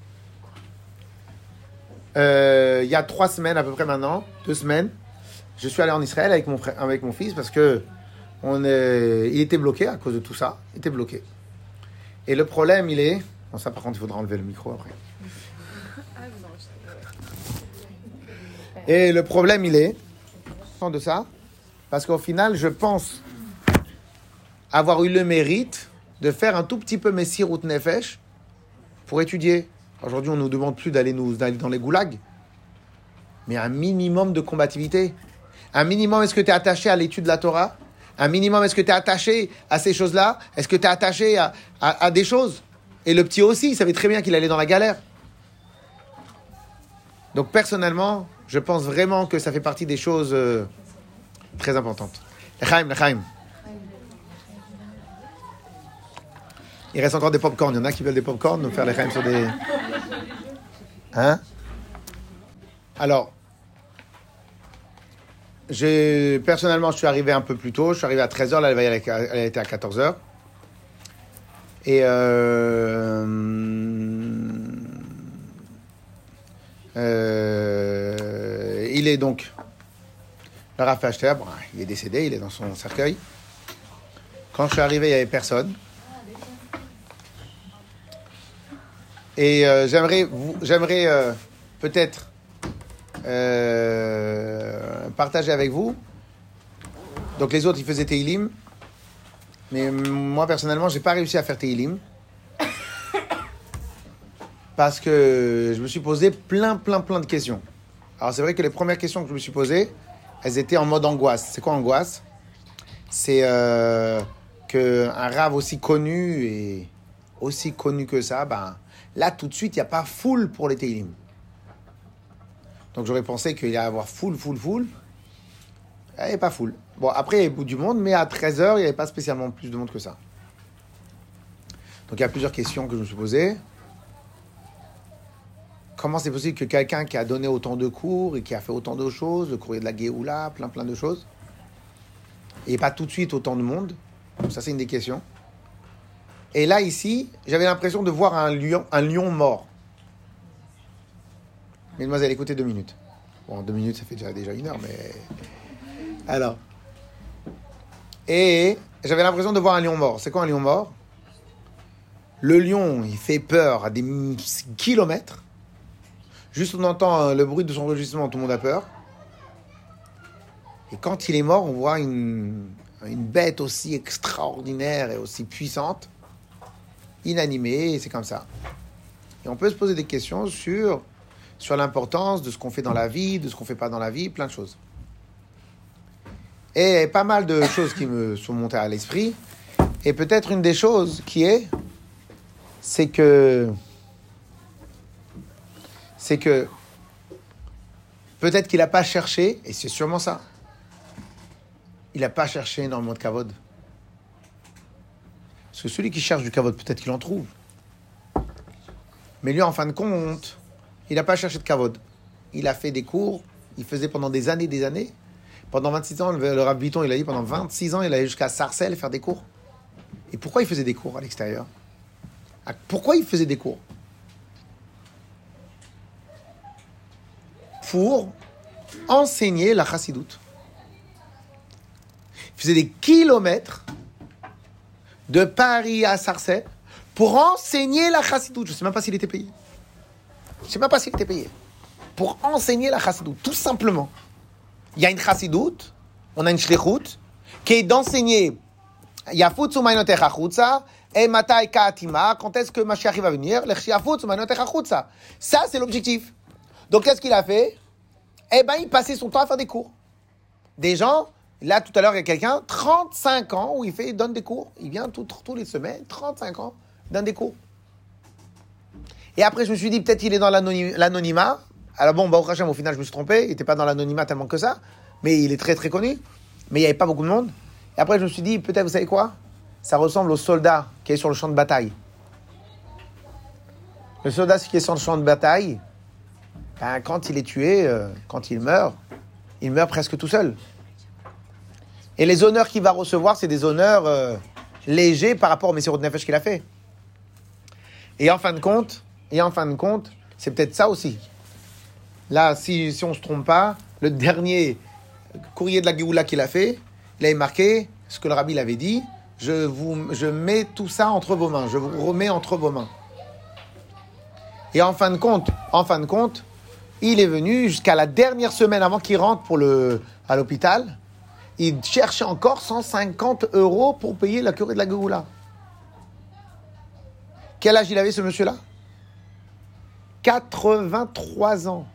Euh, il y a trois semaines à peu près maintenant, deux semaines, je suis allé en Israël avec mon, frère, avec mon fils parce que On est- il était bloqué à cause de tout ça. Il était bloqué. Et le problème, il est. Bon, ça, par contre, il faudra enlever le micro après. Et le problème, il est. de ça. Parce qu'au final, je pense avoir eu le mérite de faire un tout petit peu Messi Route Nefesh pour étudier. Aujourd'hui, on ne nous demande plus d'aller nous d'aller dans les goulags. Mais un minimum de combativité. Un minimum, est-ce que tu es attaché à l'étude de la Torah? Un minimum, est-ce que tu es attaché à ces choses-là? Est-ce que tu es attaché à- à des choses? Et le petit aussi, il savait très bien qu'il allait dans la galère. Donc personnellement, je pense vraiment que ça fait partie des choses euh, très importantes. Lechaim, lechaim. Il reste encore des pop-corn. Il y en a qui veulent des pop-corn, nous faire les sur des... Hein? Alors, personnellement, je suis arrivé un peu plus tôt. Je suis arrivé à 13h, là, elle, va y aller- elle était à 14h. Et euh, euh, il est donc le bon, il est décédé, il est dans son cercueil. Quand je suis arrivé, il n'y avait personne. Et euh, j'aimerais, j'aimerais peut-être partager avec vous. Donc les autres, ils faisaient Teilim. Mais moi, personnellement, j'ai pas réussi à faire Teilim. Parce que je me suis posé plein, plein, plein de questions. Alors c'est vrai que les premières questions que je me suis posées, elles étaient en mode angoisse. C'est quoi angoisse? C'est euh, qu'un rave aussi connu et aussi connu que ça, ben, là tout de suite, il n'y a pas full pour les Teilim. Donc j'aurais pensé qu'il y allait y avoir full, full, full. Il n'y avait pas full. Bon, après, il y avait bout du monde, mais à 13h, il n'y avait pas spécialement plus de monde que ça. Donc il y a plusieurs questions que je me suis posées. Comment c'est possible que quelqu'un qui a donné autant de cours et qui a fait autant de choses, le courrier de la Géoula, plein plein de choses, et pas tout de suite autant de monde? Ça c'est une des questions. Et là ici, j'avais l'impression de voir un lion, un lion mort. Mesdemoiselles, écoutez deux minutes. Bon, deux minutes, ça fait déjà, déjà une heure, mais... Alors. Et j'avais l'impression de voir un lion mort. C'est quoi un lion mort? Le lion, il fait peur à des kilomètres. Juste on entend euh, le bruit de son rugissement, tout le monde a peur. Et quand il est mort, on voit une, bête aussi extraordinaire et aussi puissante, inanimée, c'est comme ça. Et on peut se poser des questions sur, sur l'importance de ce qu'on fait dans la vie, de ce qu'on fait pas dans la vie, plein de choses. Et pas mal de choses qui me sont montées à l'esprit. Et peut-être une des choses qui est, c'est que, c'est que peut-être qu'il n'a pas cherché, et c'est sûrement ça, il n'a pas cherché énormément de kavod. Parce que celui qui cherche du kavod, peut-être qu'il en trouve. Mais lui, en fin de compte, il n'a pas cherché de kavod. Il a fait des cours, il faisait pendant des années, des années. Pendant 26 ans, le, le Rav il a dit pendant 26 ans, il allait jusqu'à Sarcelles faire des cours. Et pourquoi il faisait des cours à l'extérieur? Pourquoi il faisait des cours? Pour enseigner la chassidoute. Il faisait des kilomètres de Paris à Sarcelles pour enseigner la chassidoute. Je ne sais même pas s'il était payé. Je ne sais même pas s'il était payé. Pour enseigner la chassidoute, tout simplement. Il y a une chassidoute, on a une shlichut, qui est d'enseigner Yafutsu Mainotecha Chutza et Matai Kaatima, quand est-ce que Mashiach va venir Yafutsu Mainotecha Chutza. Ça, c'est l'objectif. Donc, qu'est-ce qu'il a fait? Eh ben, il passait son temps à faire des cours. Des gens, là, tout à l'heure, il y a quelqu'un, 35 ans, où il, fait, il donne des cours. Il vient tous les semaines, 35 ans, donne des cours. Et après, je me suis dit, peut-être il est dans l'anony- l'anonymat. Alors bon, au Hachem, au final, je me suis trompé. Il n'était pas dans l'anonymat tellement que ça. Mais il est très, très connu. Mais il n'y avait pas beaucoup de monde. Et après, je me suis dit, peut-être, vous savez quoi? Ça ressemble au soldat qui est sur le champ de bataille. Le soldat qui est sur le champ de bataille, ben, quand il est tué, euh, quand il meurt, il meurt presque tout seul. Et les honneurs qu'il va recevoir, c'est des honneurs euh, légers par rapport au Messirot de Nefesh qu'il a fait. Et en fin de compte, et en fin de compte, c'est peut-être ça aussi. Là, si, on ne se trompe pas, le dernier courrier de la Géoula qu'il a fait, il avait marqué ce que le rabbi l'avait dit, je, mets tout ça entre vos mains, je vous remets entre vos mains. Et en fin de compte, en fin de compte, il est venu jusqu'à la dernière semaine avant qu'il rentre à l'hôpital. Il cherchait encore 150 euros pour payer la curée de la Géoula. Quel âge il avait ce monsieur-là? 83 ans.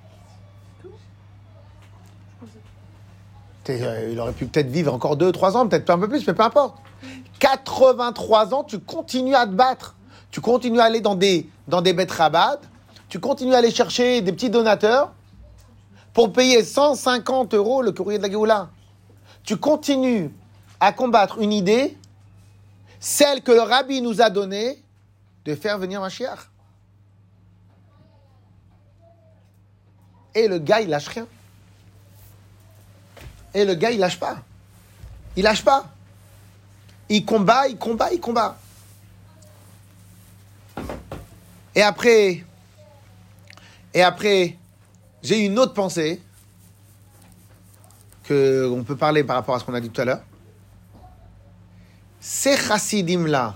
Il aurait pu peut-être vivre encore 2-3 ans, peut-être un peu plus, mais peu importe. 83 ans, tu continues à te battre. Tu continues à aller dans des, dans des bêtes. Tu continues à aller chercher des petits donateurs pour payer 150 euros le courrier de la Géoula. Tu continues à combattre une idée, celle que le rabbi nous a donnée, de faire venir chiard. Et le gars, il lâche rien. Et le gars, il lâche pas. Il lâche pas. Il combat, il combat, il combat. Et après, et après, j'ai une autre pensée que on peut parler par rapport à ce qu'on a dit tout à l'heure. Ces chassidim là,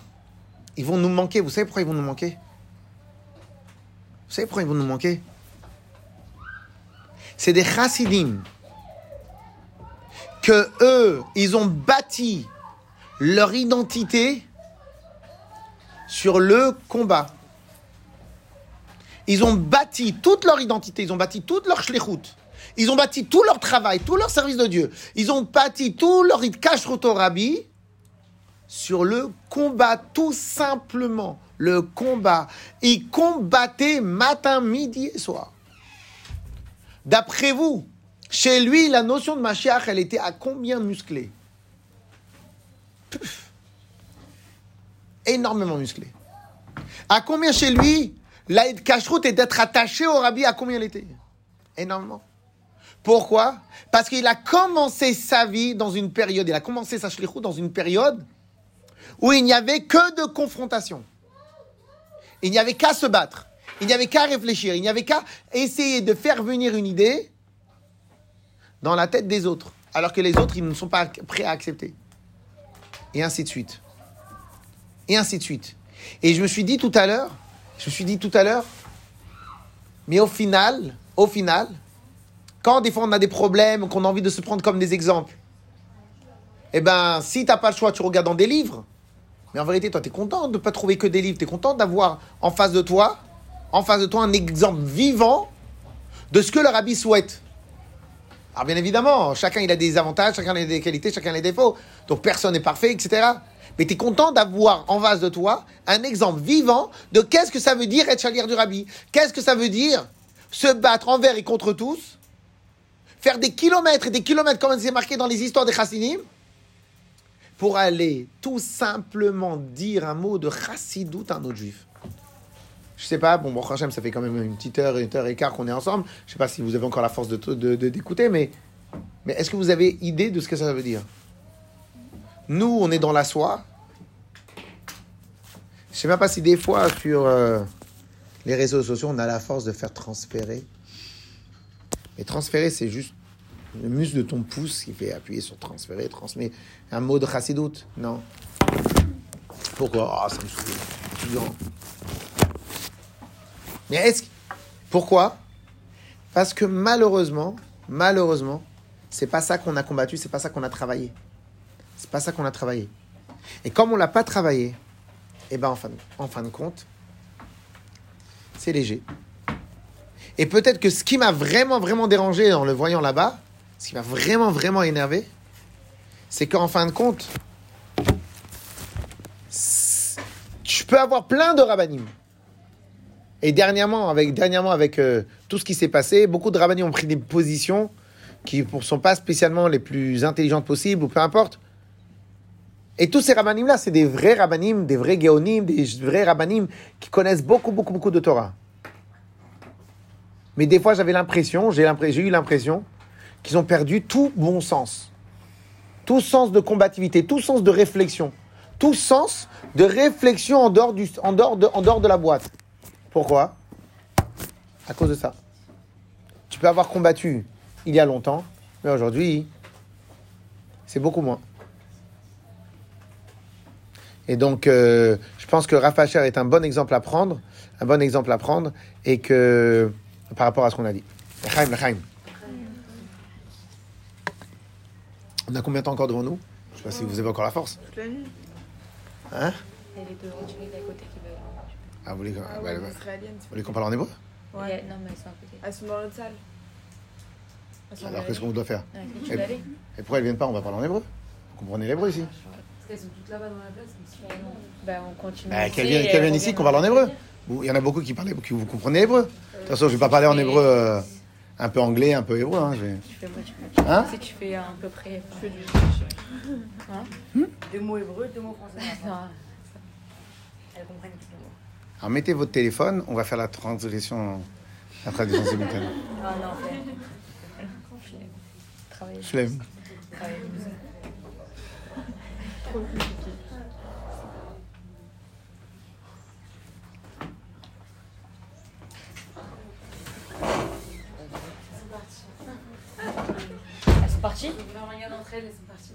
ils vont nous manquer. Vous savez pourquoi ils vont nous manquer? Vous savez pourquoi ils vont nous manquer? C'est des chassidim que eux, ils ont bâti leur identité sur le combat. Ils ont bâti toute leur identité, ils ont bâti toute leur shlichut, ils ont bâti tout leur travail, tout leur service de Dieu, ils ont bâti tout leur rabbi sur le combat, tout simplement. Le combat. Ils combattaient matin, midi et soir. D'après vous, chez lui, la notion de Mashiach, elle était à combien musclée? Puf. Énormément musclée. À combien chez lui, la kashrut est d'être attaché au rabbi, à combien elle était? Énormément. Pourquoi? Parce qu'il a commencé sa vie dans une période, il a commencé sa shlichut dans une période où il n'y avait que de confrontation. Il n'y avait qu'à se battre. Il n'y avait qu'à réfléchir. Il n'y avait qu'à essayer de faire venir une idée dans la tête des autres. Alors que les autres, ils ne sont pas prêts à accepter. Et ainsi de suite. Et ainsi de suite. Et je me suis dit tout à l'heure, je me suis dit tout à l'heure, mais au final, au final, quand des fois on a des problèmes, qu'on a envie de se prendre comme des exemples, eh ben, si t'as pas le choix, tu regardes dans des livres. Mais en vérité, toi, tu es content de ne pas trouver que des livres. Tu es content d'avoir en face de toi, en face de toi, un exemple vivant de ce que le rabbi souhaite. Alors, bien évidemment, chacun il a des avantages, chacun a des qualités, chacun a des défauts. Donc, personne n'est parfait, etc. Mais tu es content d'avoir en face de toi un exemple vivant de qu'est-ce que ça veut dire être chalier du rabbi. Qu'est-ce que ça veut dire se battre envers et contre tous, faire des kilomètres et des kilomètres, comme c'est marqué dans les histoires des chassidim, pour aller tout simplement dire un mot de chassidout à un autre juif. Je sais pas, bon, bon, Hachem, ça fait quand même une petite heure, une heure et quart qu'on est ensemble. Je sais pas si vous avez encore la force de de- de- d'écouter, mais, mais est-ce que vous avez idée de ce que ça veut dire? Nous, on est dans la soie. Je sais même pas si des fois sur euh, les réseaux sociaux, on a la force de faire transférer. Mais transférer, c'est juste le muscle de ton pouce qui fait appuyer sur transférer, transmet un mot de chassidoute. Non. Pourquoi? Ah, ça me saoule. Mais est-ce Pourquoi? Parce que malheureusement, malheureusement, c'est pas ça qu'on a combattu, c'est pas ça qu'on a travaillé. C'est pas ça qu'on a travaillé. Et comme on l'a pas travaillé, et ben en fin, de- en fin de compte, c'est léger. Et peut-être que ce qui m'a vraiment, vraiment dérangé en le voyant là-bas, ce qui m'a vraiment, vraiment énervé, c'est qu'en fin de compte, tu peux avoir plein de rabbinim. Et dernièrement, avec, dernièrement, avec euh, tout ce qui s'est passé, beaucoup de rabbinim ont pris des positions qui ne sont pas spécialement les plus intelligentes possibles, ou peu importe. Et tous ces rabbinim-là, c'est des vrais rabbinim, des vrais géonim, des vrais rabbinim qui connaissent beaucoup, beaucoup, beaucoup de Torah. Mais des fois, j'avais l'impression, j'ai j'ai eu l'impression qu'ils ont perdu tout bon sens. Tout sens de combativité, tout sens de réflexion. Tout sens de réflexion en dehors, du, en dehors, de, en dehors de la boîte. Pourquoi? À cause de ça. Tu peux avoir combattu il y a longtemps, mais aujourd'hui, c'est beaucoup moins. Et donc, euh, je pense que Rafa Asher est un bon exemple à prendre, un bon exemple à prendre, et que par rapport à ce qu'on a dit. L'chaim, l'chaim. On a combien de temps encore devant nous? Je sais pas si vous avez encore la force. Toute la nuit. Hein? Il y a les deux autres d'à côté qui veulent. Ah, vous voulez, Ah bah, ouais, bah, les israéliennes. c'est vous voulez qu'on parle en hébreu? A- Non, mais elles sont à côté. Elles sont dans l'autre salle. Alors, qu'est-ce qu'on doit faire? Ouais, Et- Et pourquoi elles viennent pas? On va parler en hébreu. Vous comprenez l'hébreu ici Elles sont toutes là-bas dans la place. mais non. Bah on continue. Bah, qu'elles viennent- qu'elles ici, qu'on parle en hébreu. Il y en a beaucoup qui parlent, qui vous comprenez l'hébreu. De toute façon, je vais pas parler en hébreu euh, un peu anglais, un peu hébreu. hein, Tu fais moi, tu fais. Hein? Si tu fais à peu près. Je fais du. Hein? Deux mots hébreux, deux mots français. Elles comprennent plus le mot. Alors mettez votre téléphone, on va faire la translation, la traduction simultanée. Ah non. Flemme. Travailler. Trop compliqué. Elles sont parties? On regarde entre elles, elles sont parties.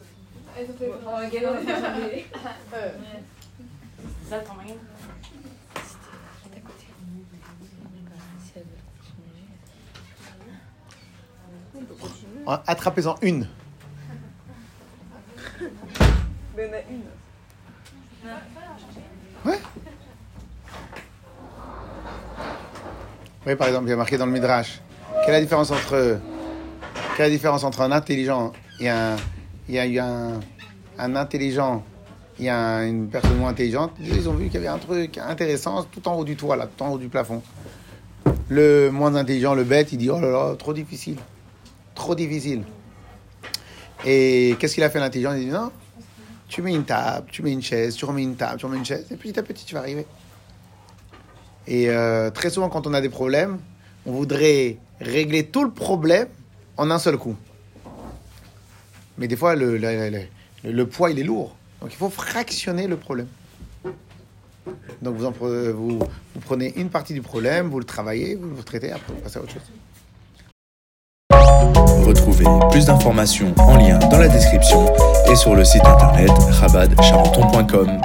Elles ont fait On va regarder entre elles. Ça, t'en regardes d'à côté. Si elles veulent continuer. on peut continuer. Ah, Attrapez-en une. Mais il y en a une. Ouais. Oui, par exemple, il y a marqué dans le Midrash. Quelle est la différence entre, quelle est la différence entre un intelligent et un, il y a eu un, un intelligent et un- une personne moins intelligente? Ils ont vu qu'il y avait un truc intéressant tout en haut du toit, là, tout en haut du plafond. Le moins intelligent, le bête, il dit Oh là là, trop difficile. Trop difficile. Et qu'est-ce qu'il a fait l'intelligent Il dit Non, tu mets une table, tu mets une chaise, tu remets une table, tu remets une chaise, et petit à petit, tu vas arriver. Et euh, très souvent, quand on a des problèmes, on voudrait régler tout le problème en un seul coup. Mais des fois, le, poids, il est lourd. Donc, il faut fractionner le problème. Donc, vous, en pre- vous, vous prenez une partie du problème, vous le travaillez, vous le traitez, après, vous passez à autre chose. Retrouvez plus d'informations en lien dans la description et sur le site internet rabadcharenton.com.